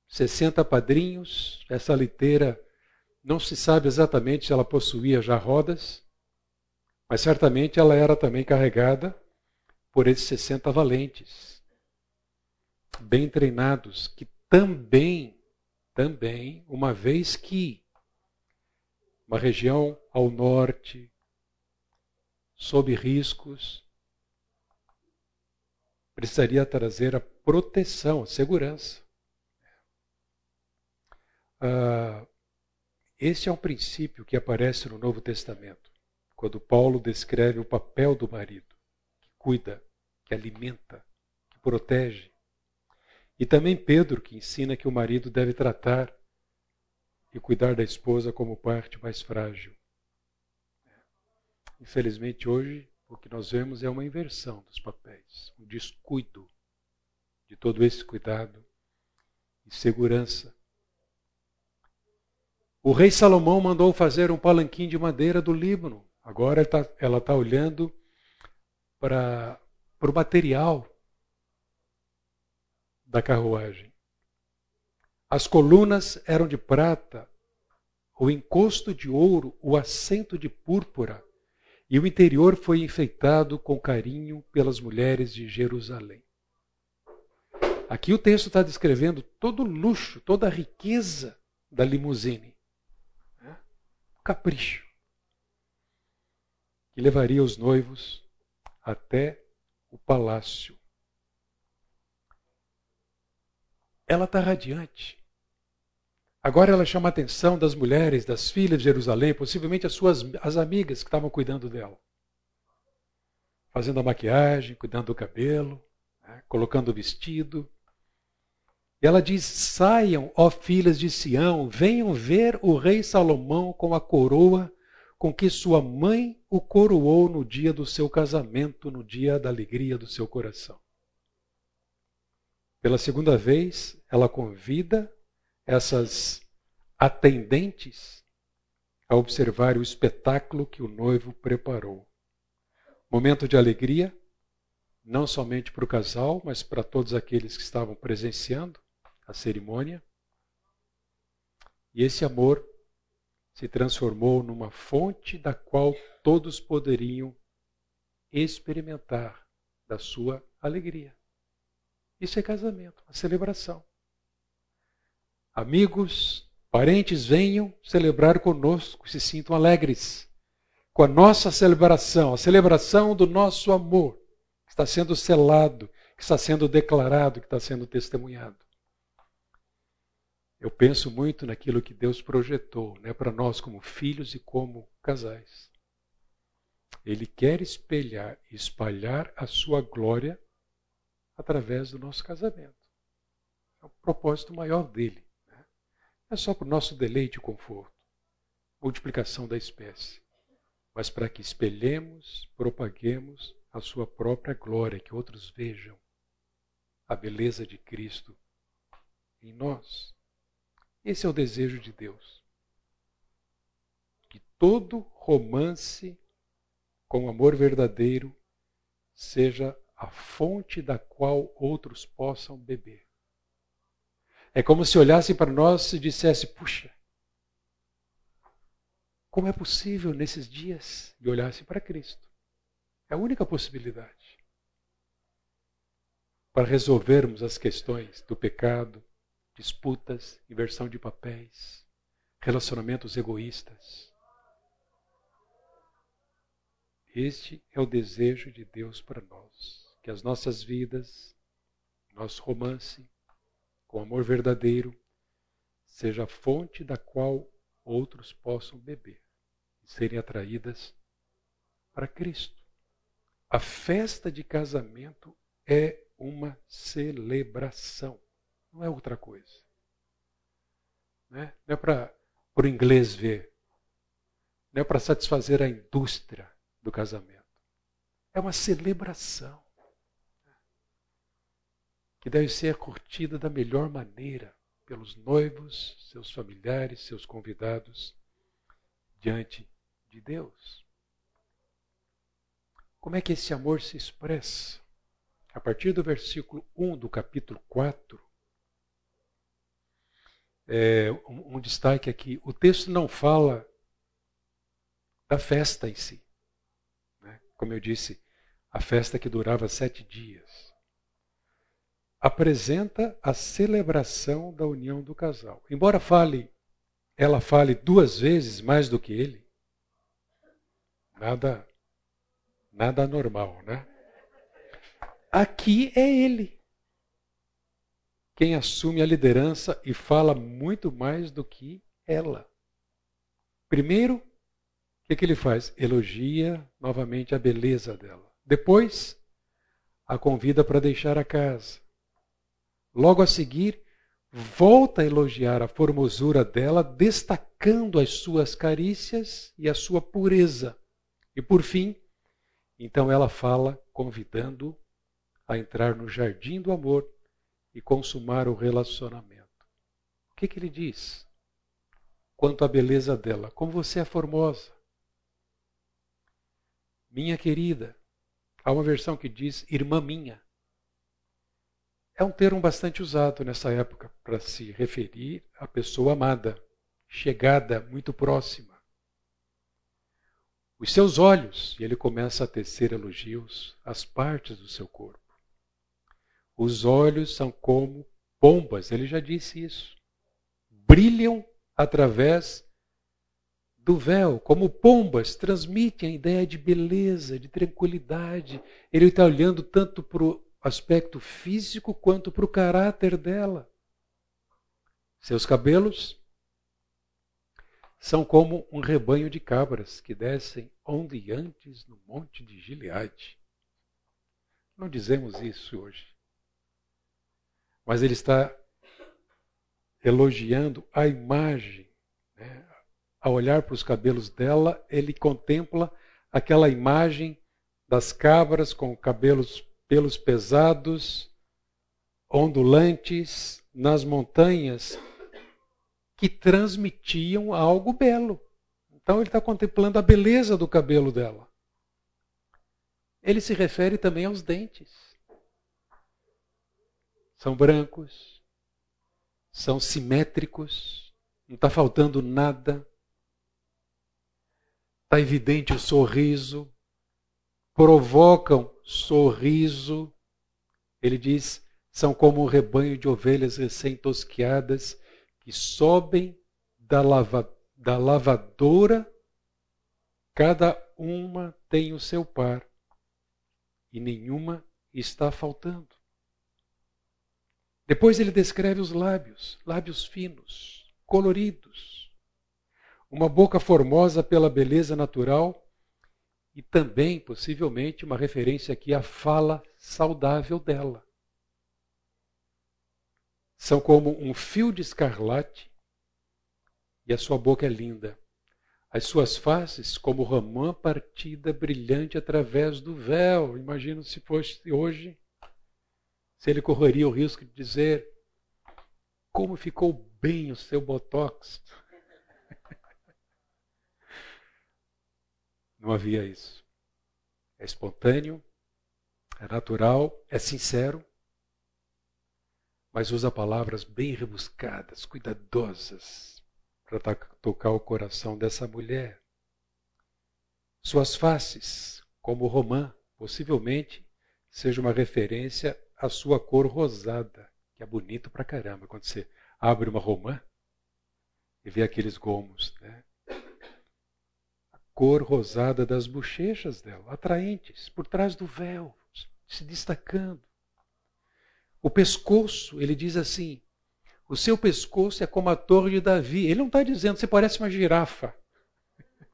60 padrinhos. Essa liteira não se sabe exatamente se ela possuía já rodas, mas certamente ela era também carregada por esses 60 valentes bem treinados, que também, também, uma vez que uma região ao norte, sob riscos, precisaria trazer a proteção, a segurança. Uh, esse é um princípio que aparece no Novo Testamento, quando Paulo descreve o papel do marido, que cuida, que alimenta, que protege. E também Pedro, que ensina que o marido deve tratar e cuidar da esposa como parte mais frágil. Infelizmente, hoje, o que nós vemos é uma inversão dos papéis, um descuido de todo esse cuidado e segurança. O rei Salomão mandou fazer um palanquim de madeira do Líbano. Agora ela está tá olhando para o material da carruagem. As colunas eram de prata, o encosto de ouro, o assento de púrpura, e o interior foi enfeitado com carinho pelas mulheres de Jerusalém. Aqui o texto está descrevendo todo o luxo, toda a riqueza da limusine. Capricho. Que levaria os noivos até o palácio ela está radiante. Agora ela chama a atenção das mulheres, das filhas de Jerusalém, possivelmente as suas as amigas que estavam cuidando dela. Fazendo a maquiagem, cuidando do cabelo, né, colocando o vestido. Ela diz: Saiam, ó filhas de Sião, venham ver o rei Salomão com a coroa com que sua mãe o coroou no dia do seu casamento, no dia da alegria do seu coração. Pela segunda vez, ela convida essas atendentes a observar o espetáculo que o noivo preparou. Momento de alegria, não somente para o casal, mas para todos aqueles que estavam presenciando a cerimônia. E esse amor se transformou numa fonte da qual todos poderiam experimentar da sua alegria. Isso é casamento, uma celebração. Amigos, parentes, venham celebrar conosco, se sintam alegres com a nossa celebração, a celebração do nosso amor, que está sendo selado, que está sendo declarado, que está sendo testemunhado. Eu penso muito naquilo que Deus projetou né, para nós como filhos e como casais. Ele quer espelhar, espalhar a sua glória através do nosso casamento. É o propósito maior dele. Né? É só para o nosso deleite e conforto, multiplicação da espécie, mas para que espelhemos, propaguemos a sua própria glória, que outros vejam a beleza de Cristo em nós. Esse é o desejo de Deus. Que todo romance com amor verdadeiro seja a fonte da qual outros possam beber. É como se olhassem para nós e dissesse: puxa, como é possível nesses dias? E olhassem para Cristo. É a única possibilidade para resolvermos as questões do pecado, disputas, inversão de papéis, relacionamentos egoístas. Este é o desejo de Deus para nós, que as nossas vidas, nosso romance, com amor verdadeiro, seja a fonte da qual outros possam beber e serem atraídas para Cristo. A festa de casamento é uma celebração, não é outra coisa. Né? Não é para o inglês ver, não é para satisfazer a indústria do casamento. É uma celebração que deve ser curtida da melhor maneira pelos noivos, seus familiares, seus convidados diante de Deus. Como é que esse amor se expressa? A partir do versículo 1 do capítulo 4, é, um, destaque aqui: o texto não fala da festa em si como eu disse, a festa que durava sete dias, apresenta a celebração da união do casal. Embora fale, ela fale duas vezes mais do que ele, nada, nada normal, né? Aqui é ele quem assume a liderança e fala muito mais do que ela. Primeiro, o que, que ele faz? Elogia novamente a beleza dela. Depois, a convida para deixar a casa. Logo a seguir, volta a elogiar a formosura dela, destacando as suas carícias e a sua pureza. E por fim, então ela fala, convidando a entrar no jardim do amor e consumar o relacionamento. O que, que ele diz? Quanto à beleza dela, como você é formosa minha querida. Há uma versão que diz irmã minha. É um termo bastante usado nessa época para se referir à pessoa amada, chegada, muito próxima. Os seus olhos, e ele começa a tecer elogios às partes do seu corpo. Os olhos são como bombas, ele já disse isso. Brilham através do véu, como pombas, transmitem a ideia de beleza, de tranquilidade. Ele está olhando tanto para o aspecto físico quanto para o caráter dela. Seus cabelos são como um rebanho de cabras que descem ondeantes no monte de Gileade. Não dizemos isso hoje. Mas ele está elogiando a imagem, né, ao olhar para os cabelos dela, ele contempla aquela imagem das cabras com cabelos pelos pesados, ondulantes nas montanhas, que transmitiam algo belo. Então ele está contemplando a beleza do cabelo dela. Ele se refere também aos dentes. São brancos, são simétricos, não está faltando nada. Está evidente o sorriso. provocam sorriso. Ele diz: são como um rebanho de ovelhas recém-tosquiadas que sobem da, lava, da lavadora, cada uma tem o seu par, e nenhuma está faltando. Depois ele descreve os lábios, lábios finos, coloridos, uma boca formosa pela beleza natural e também, possivelmente, uma referência aqui à fala saudável dela. São como um fio de escarlate e a sua boca é linda. As suas faces como romã partida brilhante através do véu. Imagino se fosse hoje se ele correria o risco de dizer: Como ficou bem o seu botox? *laughs* Não havia isso. É espontâneo, é natural, é sincero, mas usa palavras bem rebuscadas, cuidadosas, para tocar o coração dessa mulher. Suas faces, como romã, possivelmente seja uma referência a sua cor rosada, que é bonito pra caramba. Quando você abre uma romã e vê aqueles gomos, né? A cor rosada das bochechas dela, atraentes, por trás do véu, se destacando. O pescoço, ele diz assim: o seu pescoço é como a torre de Davi. Ele não está dizendo, você parece uma girafa. *laughs*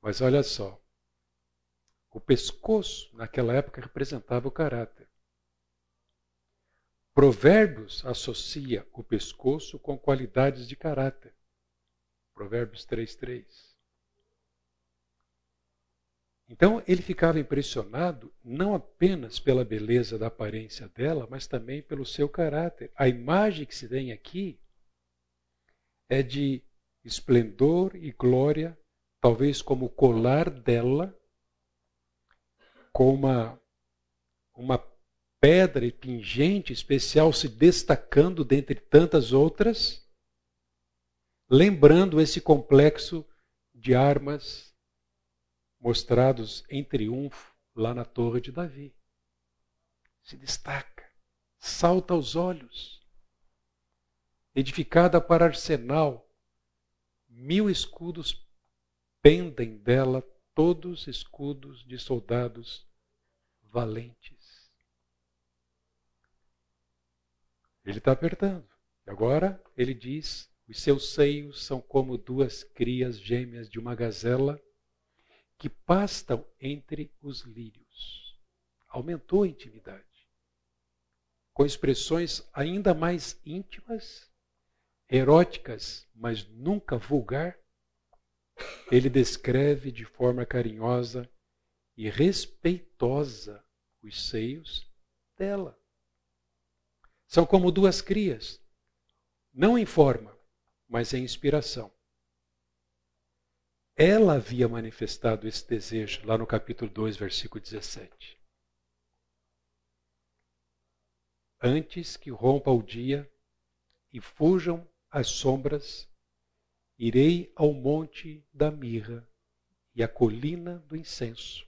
Mas olha só, o pescoço, naquela época, representava o caráter. Provérbios associa o pescoço com qualidades de caráter. Provérbios 3:3. Então ele ficava impressionado não apenas pela beleza da aparência dela, mas também pelo seu caráter. A imagem que se tem aqui é de esplendor e glória, talvez como o colar dela com uma, uma pedra pingente especial se destacando dentre tantas outras, lembrando esse complexo de armas mostrados em triunfo lá na Torre de Davi. Se destaca, salta aos olhos. Edificada para arsenal, mil escudos pendem dela, todos escudos de soldados valentes. Ele está apertando. E agora ele diz: os seus seios são como duas crias gêmeas de uma gazela que pastam entre os lírios. Aumentou a intimidade. Com expressões ainda mais íntimas, eróticas, mas nunca vulgar, ele descreve de forma carinhosa e respeitosa os seios dela. São como duas crias, não em forma, mas em inspiração. Ela havia manifestado esse desejo lá no capítulo 2, versículo 17. Antes que rompa o dia e fujam as sombras, irei ao monte da mirra e à colina do incenso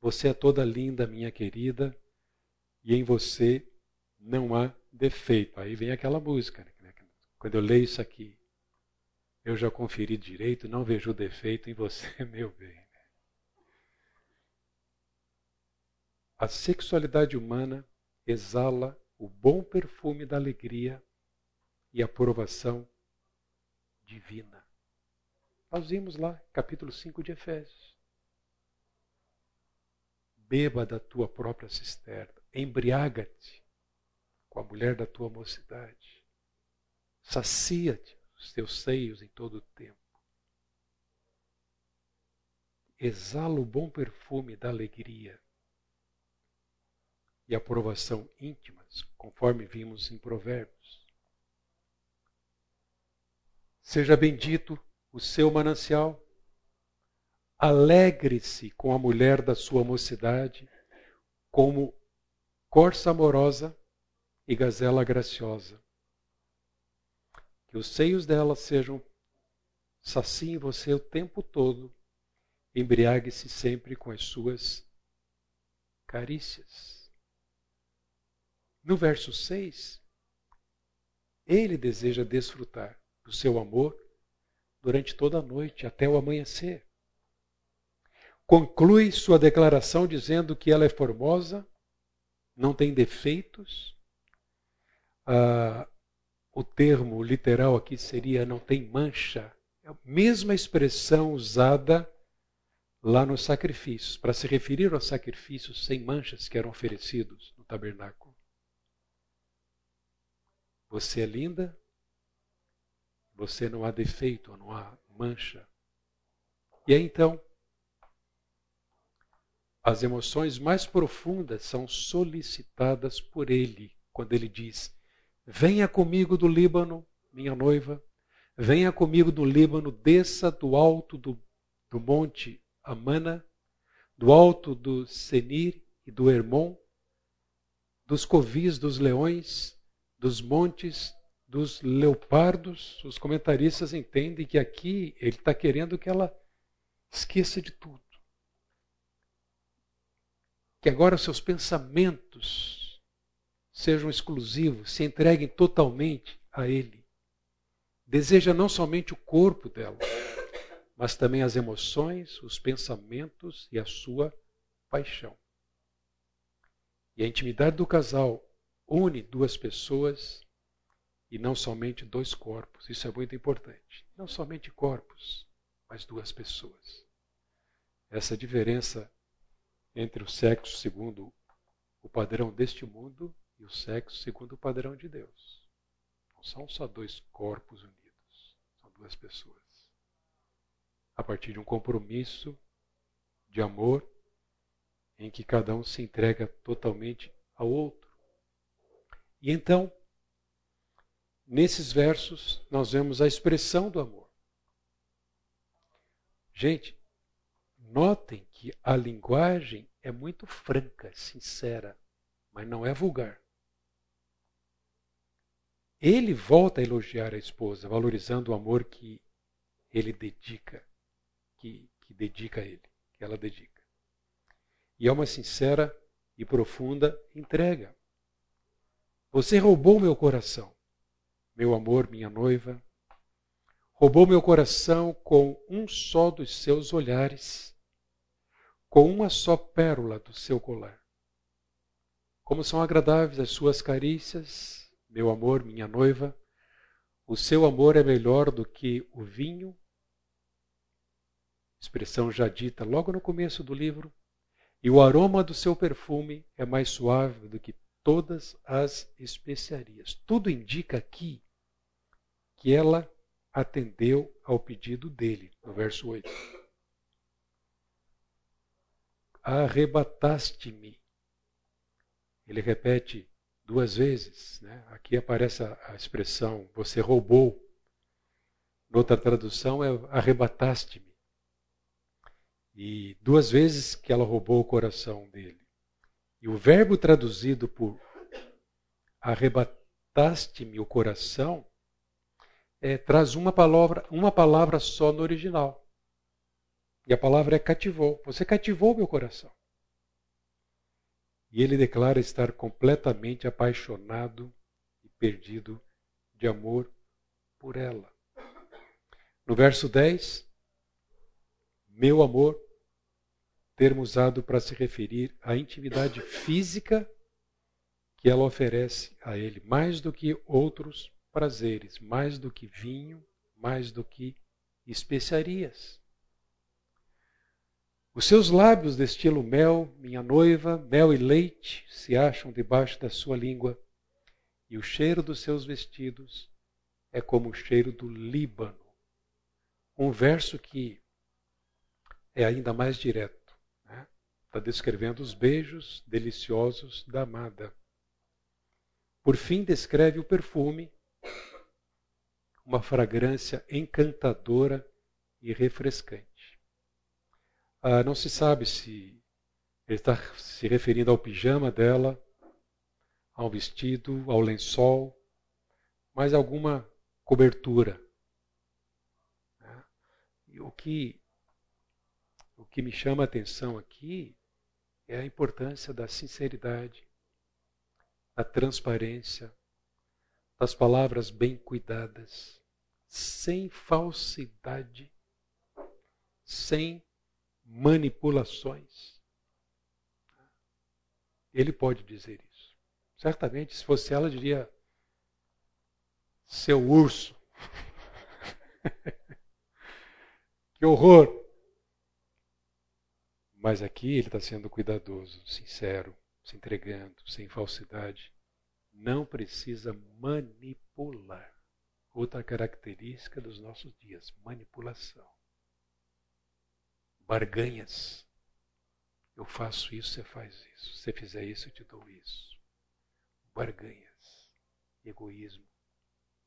você é toda linda, minha querida, e em você não há defeito. Aí vem aquela música. Né? Quando eu leio isso aqui, eu já conferi direito, não vejo defeito em você, *laughs* meu bem. A sexualidade humana exala o bom perfume da alegria e aprovação divina. Nós vimos lá, capítulo 5 de Efésios. Beba da tua própria cisterna. Embriaga-te com a mulher da tua mocidade. Sacia-te os teus seios em todo o tempo. Exala o bom perfume da alegria e aprovação íntimas, conforme vimos em Provérbios. Seja bendito o seu manancial Alegre-se com a mulher da sua mocidade, como corça amorosa e gazela graciosa. Que os seios dela sejam saciem você o tempo todo embriague-se sempre com as suas carícias. No verso 6, ele deseja desfrutar do seu amor durante toda a noite, até o amanhecer. Conclui sua declaração dizendo que ela é formosa, não tem defeitos. Ah, o termo literal aqui seria não tem mancha. É a mesma expressão usada lá nos sacrifícios, para se referir aos sacrifícios sem manchas que eram oferecidos no tabernáculo. Você é linda, você não há defeito, não há mancha. E aí então, as emoções mais profundas são solicitadas por ele, quando ele diz: Venha comigo do Líbano, minha noiva, venha comigo do Líbano, desça do alto do, do monte Amana, do alto do Senir e do Hermon, dos covis dos leões, dos montes dos leopardos. Os comentaristas entendem que aqui ele está querendo que ela esqueça de tudo. Que agora seus pensamentos sejam exclusivos, se entreguem totalmente a ele. Deseja não somente o corpo dela, mas também as emoções, os pensamentos e a sua paixão. E a intimidade do casal une duas pessoas e não somente dois corpos. Isso é muito importante. Não somente corpos, mas duas pessoas. Essa diferença entre o sexo segundo o padrão deste mundo e o sexo segundo o padrão de Deus. Não são só dois corpos unidos, são duas pessoas a partir de um compromisso de amor em que cada um se entrega totalmente ao outro. E então, nesses versos, nós vemos a expressão do amor. Gente, notem que a linguagem é muito franca, sincera, mas não é vulgar. Ele volta a elogiar a esposa, valorizando o amor que ele dedica que, que dedica a Ele, que ela dedica. E é uma sincera e profunda entrega. Você roubou meu coração, meu amor, minha noiva. Roubou meu coração com um só dos seus olhares, com uma só pérola do seu colar. Como são agradáveis as suas carícias, meu amor, minha noiva. O seu amor é melhor do que o vinho expressão já dita logo no começo do livro, e o aroma do seu perfume é mais suave do que todas as especiarias. Tudo indica aqui que ela atendeu ao pedido dele, no verso 8. Arrebataste-me. Ele repete duas vezes. Né? Aqui aparece a, expressão você roubou. Noutra tradução é arrebataste-me. E duas vezes que ela roubou o coração dele. E o verbo traduzido por arrebataste-me o coração é, traz uma palavra, uma palavra só no original. E a palavra é cativou. Você cativou meu coração. E ele declara estar completamente apaixonado e perdido de amor por ela. No verso 10, meu amor termo usado para se referir à intimidade física que ela oferece a ele, mais do que outros prazeres, mais do que vinho, mais do que especiarias. Os seus lábios destilam mel, minha noiva, mel e leite se acham debaixo da sua língua, e o cheiro dos seus vestidos é como o cheiro do Líbano. Um verso que é ainda mais direto. Está descrevendo os beijos deliciosos da amada. Por fim, descreve o perfume, uma fragrância encantadora e refrescante. Ah, não se sabe se ele está se referindo ao pijama dela, ao vestido, ao lençol, mas alguma cobertura. Né? O que o que me chama a atenção aqui é a importância da sinceridade, da transparência, das palavras bem cuidadas, sem falsidade, sem manipulações. Ele pode dizer isso. Certamente, se fosse ela, diria: seu urso. *laughs* que horror! Mas aqui ele está sendo cuidadoso, sincero, se entregando, sem falsidade. Não precisa manipular. Outra característica dos nossos dias: manipulação. Barganhas. Eu faço isso, você faz isso. Se você fizer isso, eu te dou isso. Barganhas. Egoísmo.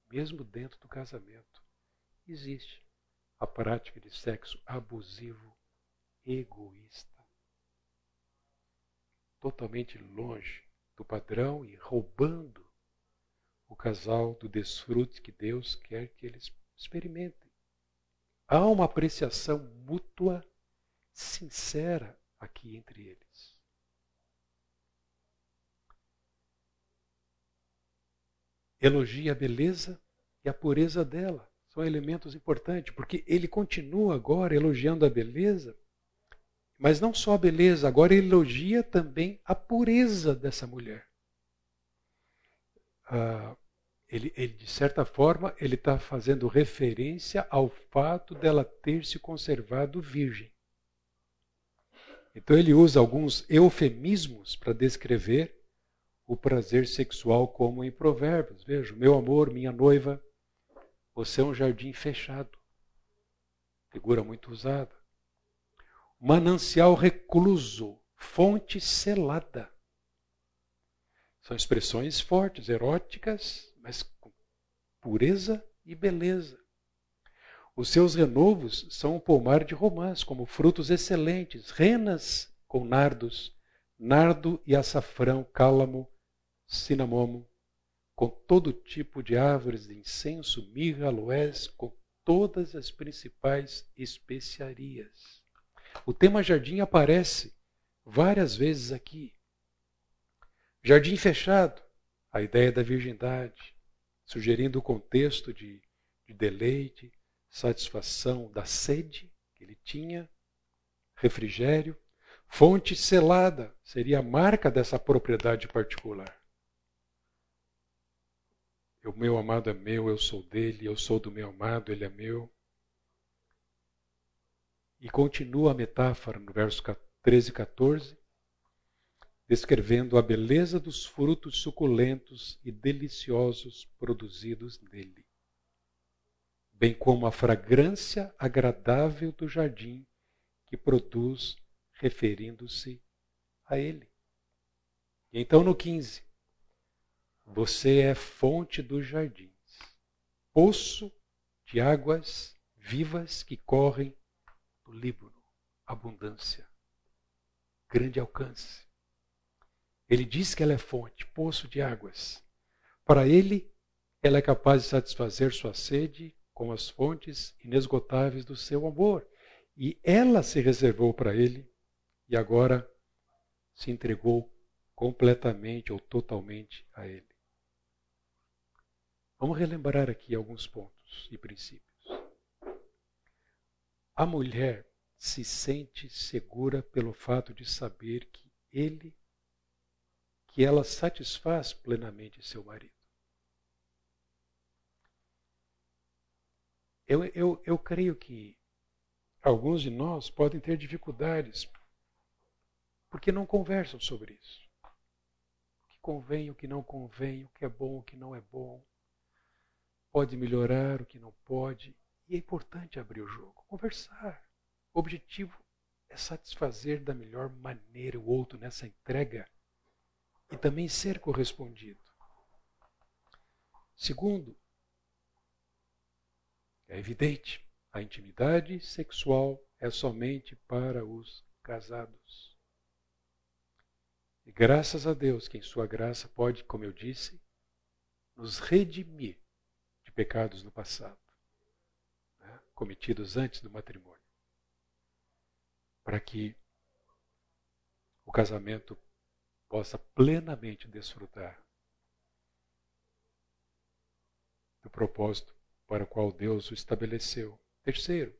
Mesmo dentro do casamento, existe a prática de sexo abusivo egoísta. Totalmente longe do padrão e roubando o casal do desfrute que Deus quer que eles experimentem. Há uma apreciação mútua, sincera aqui entre eles. Elogia a beleza e a pureza dela. São elementos importantes, porque ele continua agora elogiando a beleza mas não só a beleza, agora ele elogia também a pureza dessa mulher. Ah, ele, ele, de certa forma, ele está fazendo referência ao fato dela ter se conservado virgem. Então ele usa alguns eufemismos para descrever o prazer sexual, como em Provérbios. Veja, meu amor, minha noiva, você é um jardim fechado. Figura muito usada manancial recluso, fonte selada. São expressões fortes, eróticas, mas com pureza e beleza. Os seus renovos são um pomar de romãs, como frutos excelentes, renas com nardos, nardo e açafrão, cálamo, cinamomo, com todo tipo de árvores de incenso, mirra, aloés, com todas as principais especiarias. O tema jardim aparece várias vezes aqui. Jardim fechado, a ideia da virgindade, sugerindo o contexto de, de deleite, satisfação da sede que ele tinha, refrigério. Fonte selada seria a marca dessa propriedade particular. O meu amado é meu, eu sou dele, eu sou do meu amado, ele é meu. E continua a metáfora no verso 13 e 14, descrevendo a beleza dos frutos suculentos e deliciosos produzidos nele, bem como a fragrância agradável do jardim que produz, referindo-se a ele. E então no 15, você é fonte dos jardins, poço de águas vivas que correm do Líbano, abundância, grande alcance. Ele diz que ela é fonte, poço de águas. Para ele, ela é capaz de satisfazer sua sede com as fontes inesgotáveis do seu amor. E ela se reservou para ele e agora se entregou completamente ou totalmente a ele. Vamos relembrar aqui alguns pontos e princípios. A mulher se sente segura pelo fato de saber que ele, que ela satisfaz plenamente seu marido. Eu, eu, eu creio que alguns de nós podem ter dificuldades porque não conversam sobre isso. O que convém, o que não convém, o que é bom, o que não é bom. Pode melhorar, o que não pode. E é importante abrir o jogo, conversar. O objetivo é satisfazer da melhor maneira o outro nessa entrega e também ser correspondido. Segundo, é evidente, a intimidade sexual é somente para os casados. E graças a Deus que em Sua graça pode, como eu disse, nos redimir de pecados no passado cometidos antes do matrimônio. para que o casamento possa plenamente desfrutar do propósito para o qual Deus o estabeleceu. Terceiro,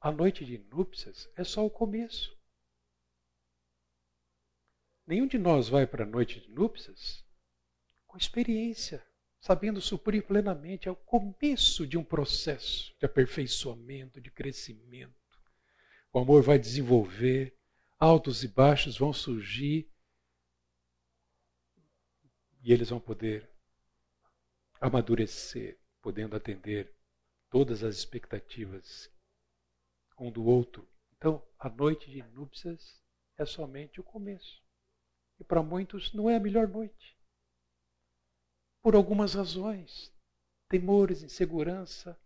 a noite de núpcias é só o começo. Nenhum de nós vai para a noite de núpcias com experiência, sabendo suprir plenamente. É o começo de um processo de aperfeiçoamento, de crescimento. O amor vai desenvolver, altos e baixos vão surgir e eles vão poder amadurecer, podendo atender todas as expectativas um do outro. Então, a noite de núpcias é somente o começo. E para muitos não é a melhor noite. Por algumas razões, temores, insegurança,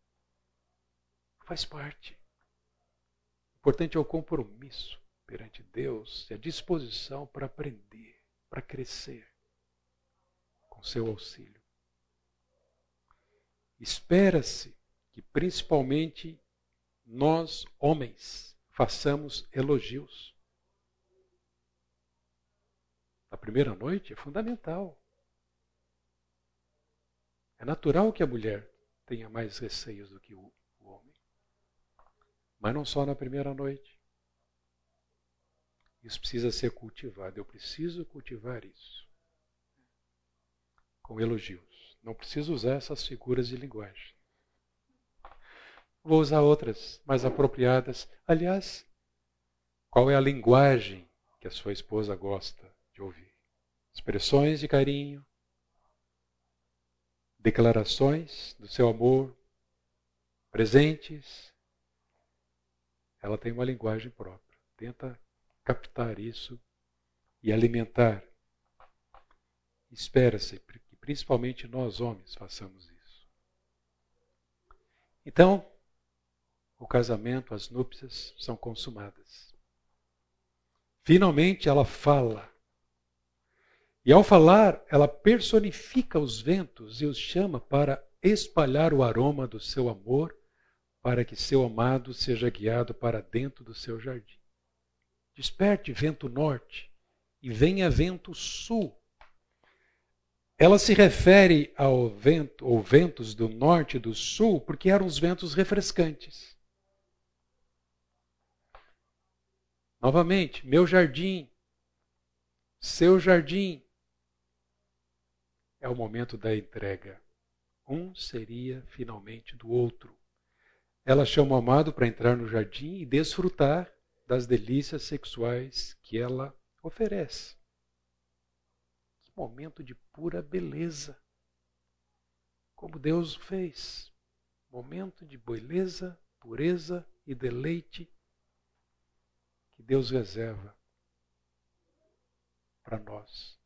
faz parte. O importante é o compromisso perante Deus e a disposição para aprender, para crescer com seu auxílio. Espera-se que principalmente nós, homens, façamos elogios. A primeira noite é fundamental. É natural que a mulher tenha mais receios do que o, homem. Mas não só na primeira noite. Isso precisa ser cultivado. Eu preciso cultivar isso. Com elogios. Não preciso usar essas figuras de linguagem. Vou usar outras mais apropriadas. Aliás, qual é a linguagem que a sua esposa gosta de ouvir? Expressões de carinho, declarações do seu amor, presentes. Ela tem uma linguagem própria. Tenta captar isso e alimentar. Espera-se principalmente nós homens façamos isso. Então, o casamento, as núpcias são consumadas. Finalmente ela fala. E ao falar, ela personifica os ventos e os chama para espalhar o aroma do seu amor, para que seu amado seja guiado para dentro do seu jardim. Desperte vento norte e venha vento sul. Ela se refere ao vento ou ventos do norte e do sul porque eram os ventos refrescantes. Novamente, meu jardim, seu jardim. É o momento da entrega. Um seria finalmente do outro. Ela chama o amado para entrar no jardim e desfrutar das delícias sexuais que ela oferece. Momento de pura beleza. Como Deus fez. Momento de beleza, pureza e deleite que Deus reserva para nós.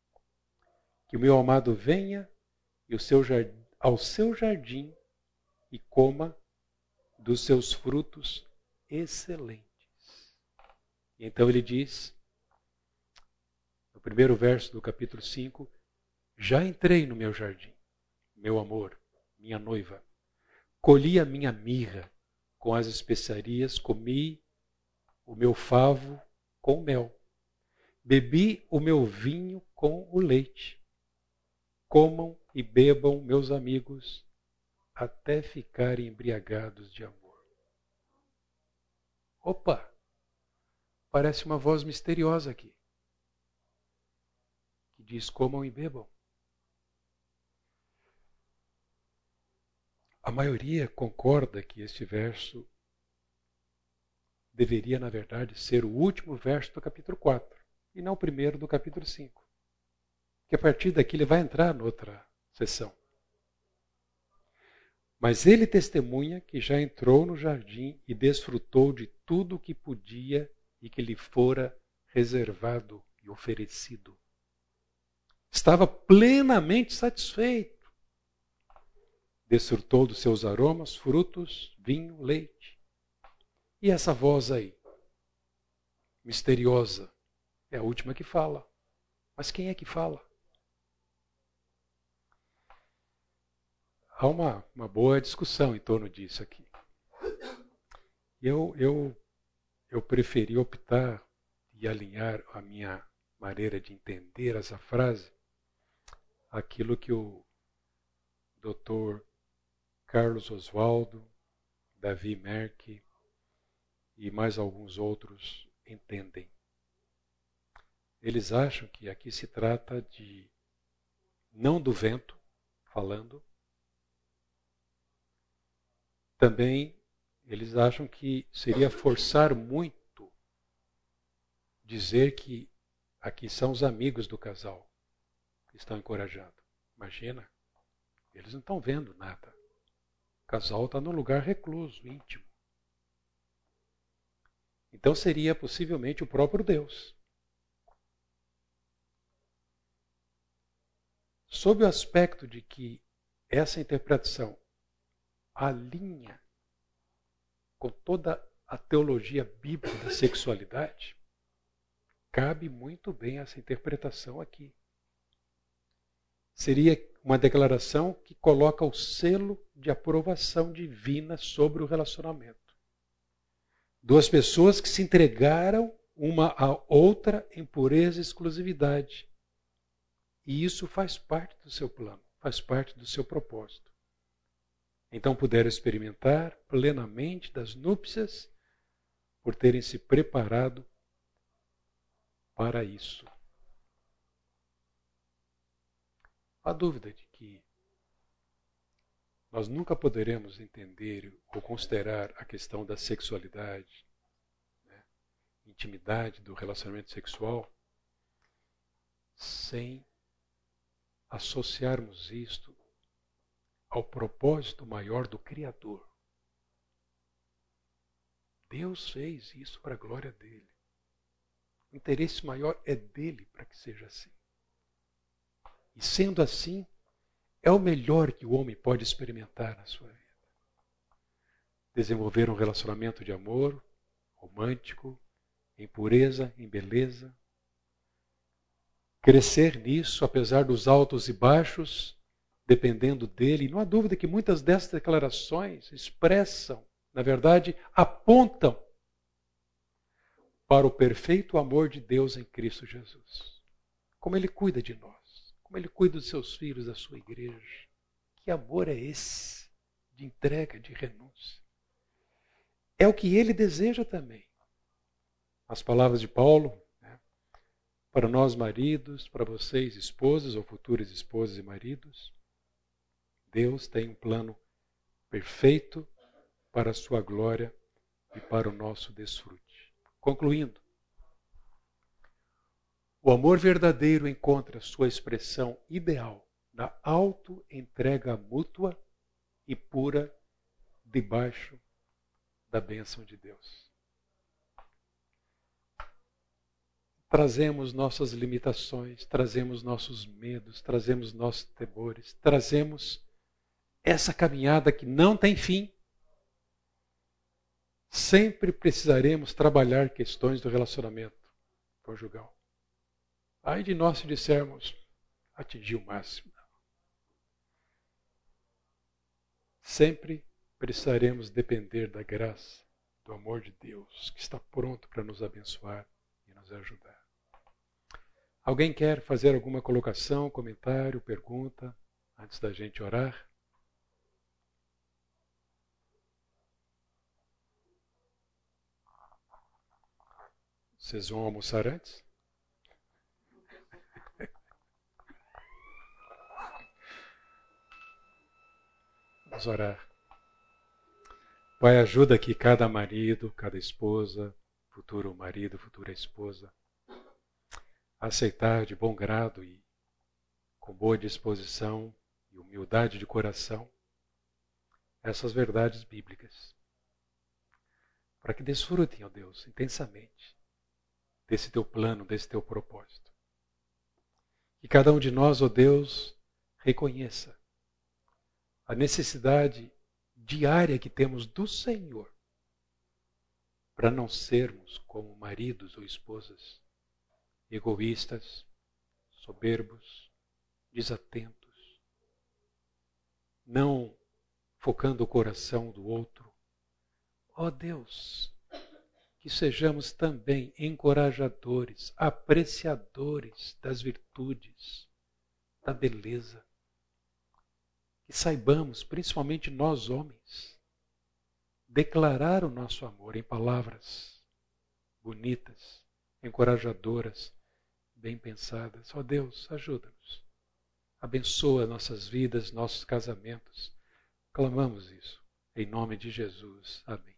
Que o meu amado venha e o seu jardim, ao seu jardim e coma dos seus frutos excelentes. E então ele diz, primeiro verso do capítulo 5, já entrei no meu jardim, meu amor, minha noiva. Colhi a minha mirra com as especiarias, comi o meu favo com mel. Bebi o meu vinho com o leite. Comam e bebam, meus amigos, até ficarem embriagados de amor. Opa! Parece uma voz misteriosa aqui. Diz: comam e bebam. A maioria concorda que este verso deveria, na verdade, ser o último verso do capítulo 4 e não o primeiro do capítulo 5. Que a partir daqui ele vai entrar noutra sessão. Mas ele testemunha que já entrou no jardim e desfrutou de tudo o que podia e que lhe fora reservado e oferecido. Estava plenamente satisfeito. Desfrutou dos seus aromas, frutos, vinho, leite. E essa voz aí, misteriosa, é a última que fala. Mas quem é que fala? Há uma, uma boa discussão em torno disso aqui. Eu, eu eu preferi optar e alinhar a minha maneira de entender essa frase aquilo que o Dr. Carlos Oswaldo, Davi Merck e mais alguns outros entendem. Eles acham que aqui se trata de não do vento falando. Também eles acham que seria forçar muito dizer que aqui são os amigos do casal estão encorajando. Imagina, eles não estão vendo nada. O casal está num lugar recluso, íntimo. Então seria possivelmente o próprio Deus. Sob o aspecto de que essa interpretação alinha com toda a teologia bíblica da sexualidade, cabe muito bem essa interpretação aqui. Seria uma declaração que coloca o selo de aprovação divina sobre o relacionamento. Duas pessoas que se entregaram uma à outra em pureza e exclusividade. E isso faz parte do seu plano, faz parte do seu propósito. Então puderam experimentar plenamente das núpcias por terem se preparado para isso. Há dúvida de que nós nunca poderemos entender ou considerar a questão da sexualidade, né, intimidade do relacionamento sexual, sem associarmos isto ao propósito maior do Criador. Deus fez isso para a glória dele. O interesse maior é dele para que seja assim. E sendo assim, é o melhor que o homem pode experimentar na sua vida. Desenvolver um relacionamento de amor romântico, em pureza, em beleza. Crescer nisso, apesar dos altos e baixos, dependendo dele. Não há dúvida que muitas dessas declarações expressam, na verdade, apontam para o perfeito amor de Deus em Cristo Jesus. Como ele cuida de nós, como ele cuida dos seus filhos, da sua igreja. Que amor é esse de entrega, de renúncia? É o que ele deseja também. As palavras de Paulo, né? para nós maridos, para vocês esposas ou futuras esposas e maridos, Deus tem um plano perfeito para a sua glória e para o nosso desfrute. Concluindo, o amor verdadeiro encontra sua expressão ideal na auto-entrega mútua e pura debaixo da bênção de Deus. Trazemos nossas limitações, trazemos nossos medos, trazemos nossos temores, trazemos essa caminhada que não tem fim, sempre precisaremos trabalhar questões do relacionamento conjugal. Aí de nós se dissermos, atingir o máximo. Sempre precisaremos depender da graça, do amor de Deus, que está pronto para nos abençoar e nos ajudar. Alguém quer fazer alguma colocação, comentário, pergunta, antes da gente orar? Vocês vão almoçar antes? Vamos orar. Pai, ajuda que cada marido, cada esposa, futuro marido, futura esposa, aceitar de bom grado e com boa disposição e humildade de coração essas verdades bíblicas. Para que desfrutem, ó Deus, intensamente desse teu plano, desse teu propósito. Que cada um de nós, ó Deus, reconheça a necessidade diária que temos do Senhor para não sermos como maridos ou esposas egoístas, soberbos, desatentos, não focando o coração do outro. Ó oh Deus, que sejamos também encorajadores, apreciadores das virtudes, da beleza. Que saibamos, principalmente nós homens, declarar o nosso amor em palavras bonitas, encorajadoras, bem pensadas. Ó oh Deus, ajuda-nos. Abençoa nossas vidas, nossos casamentos. Clamamos isso. Em nome de Jesus. Amém.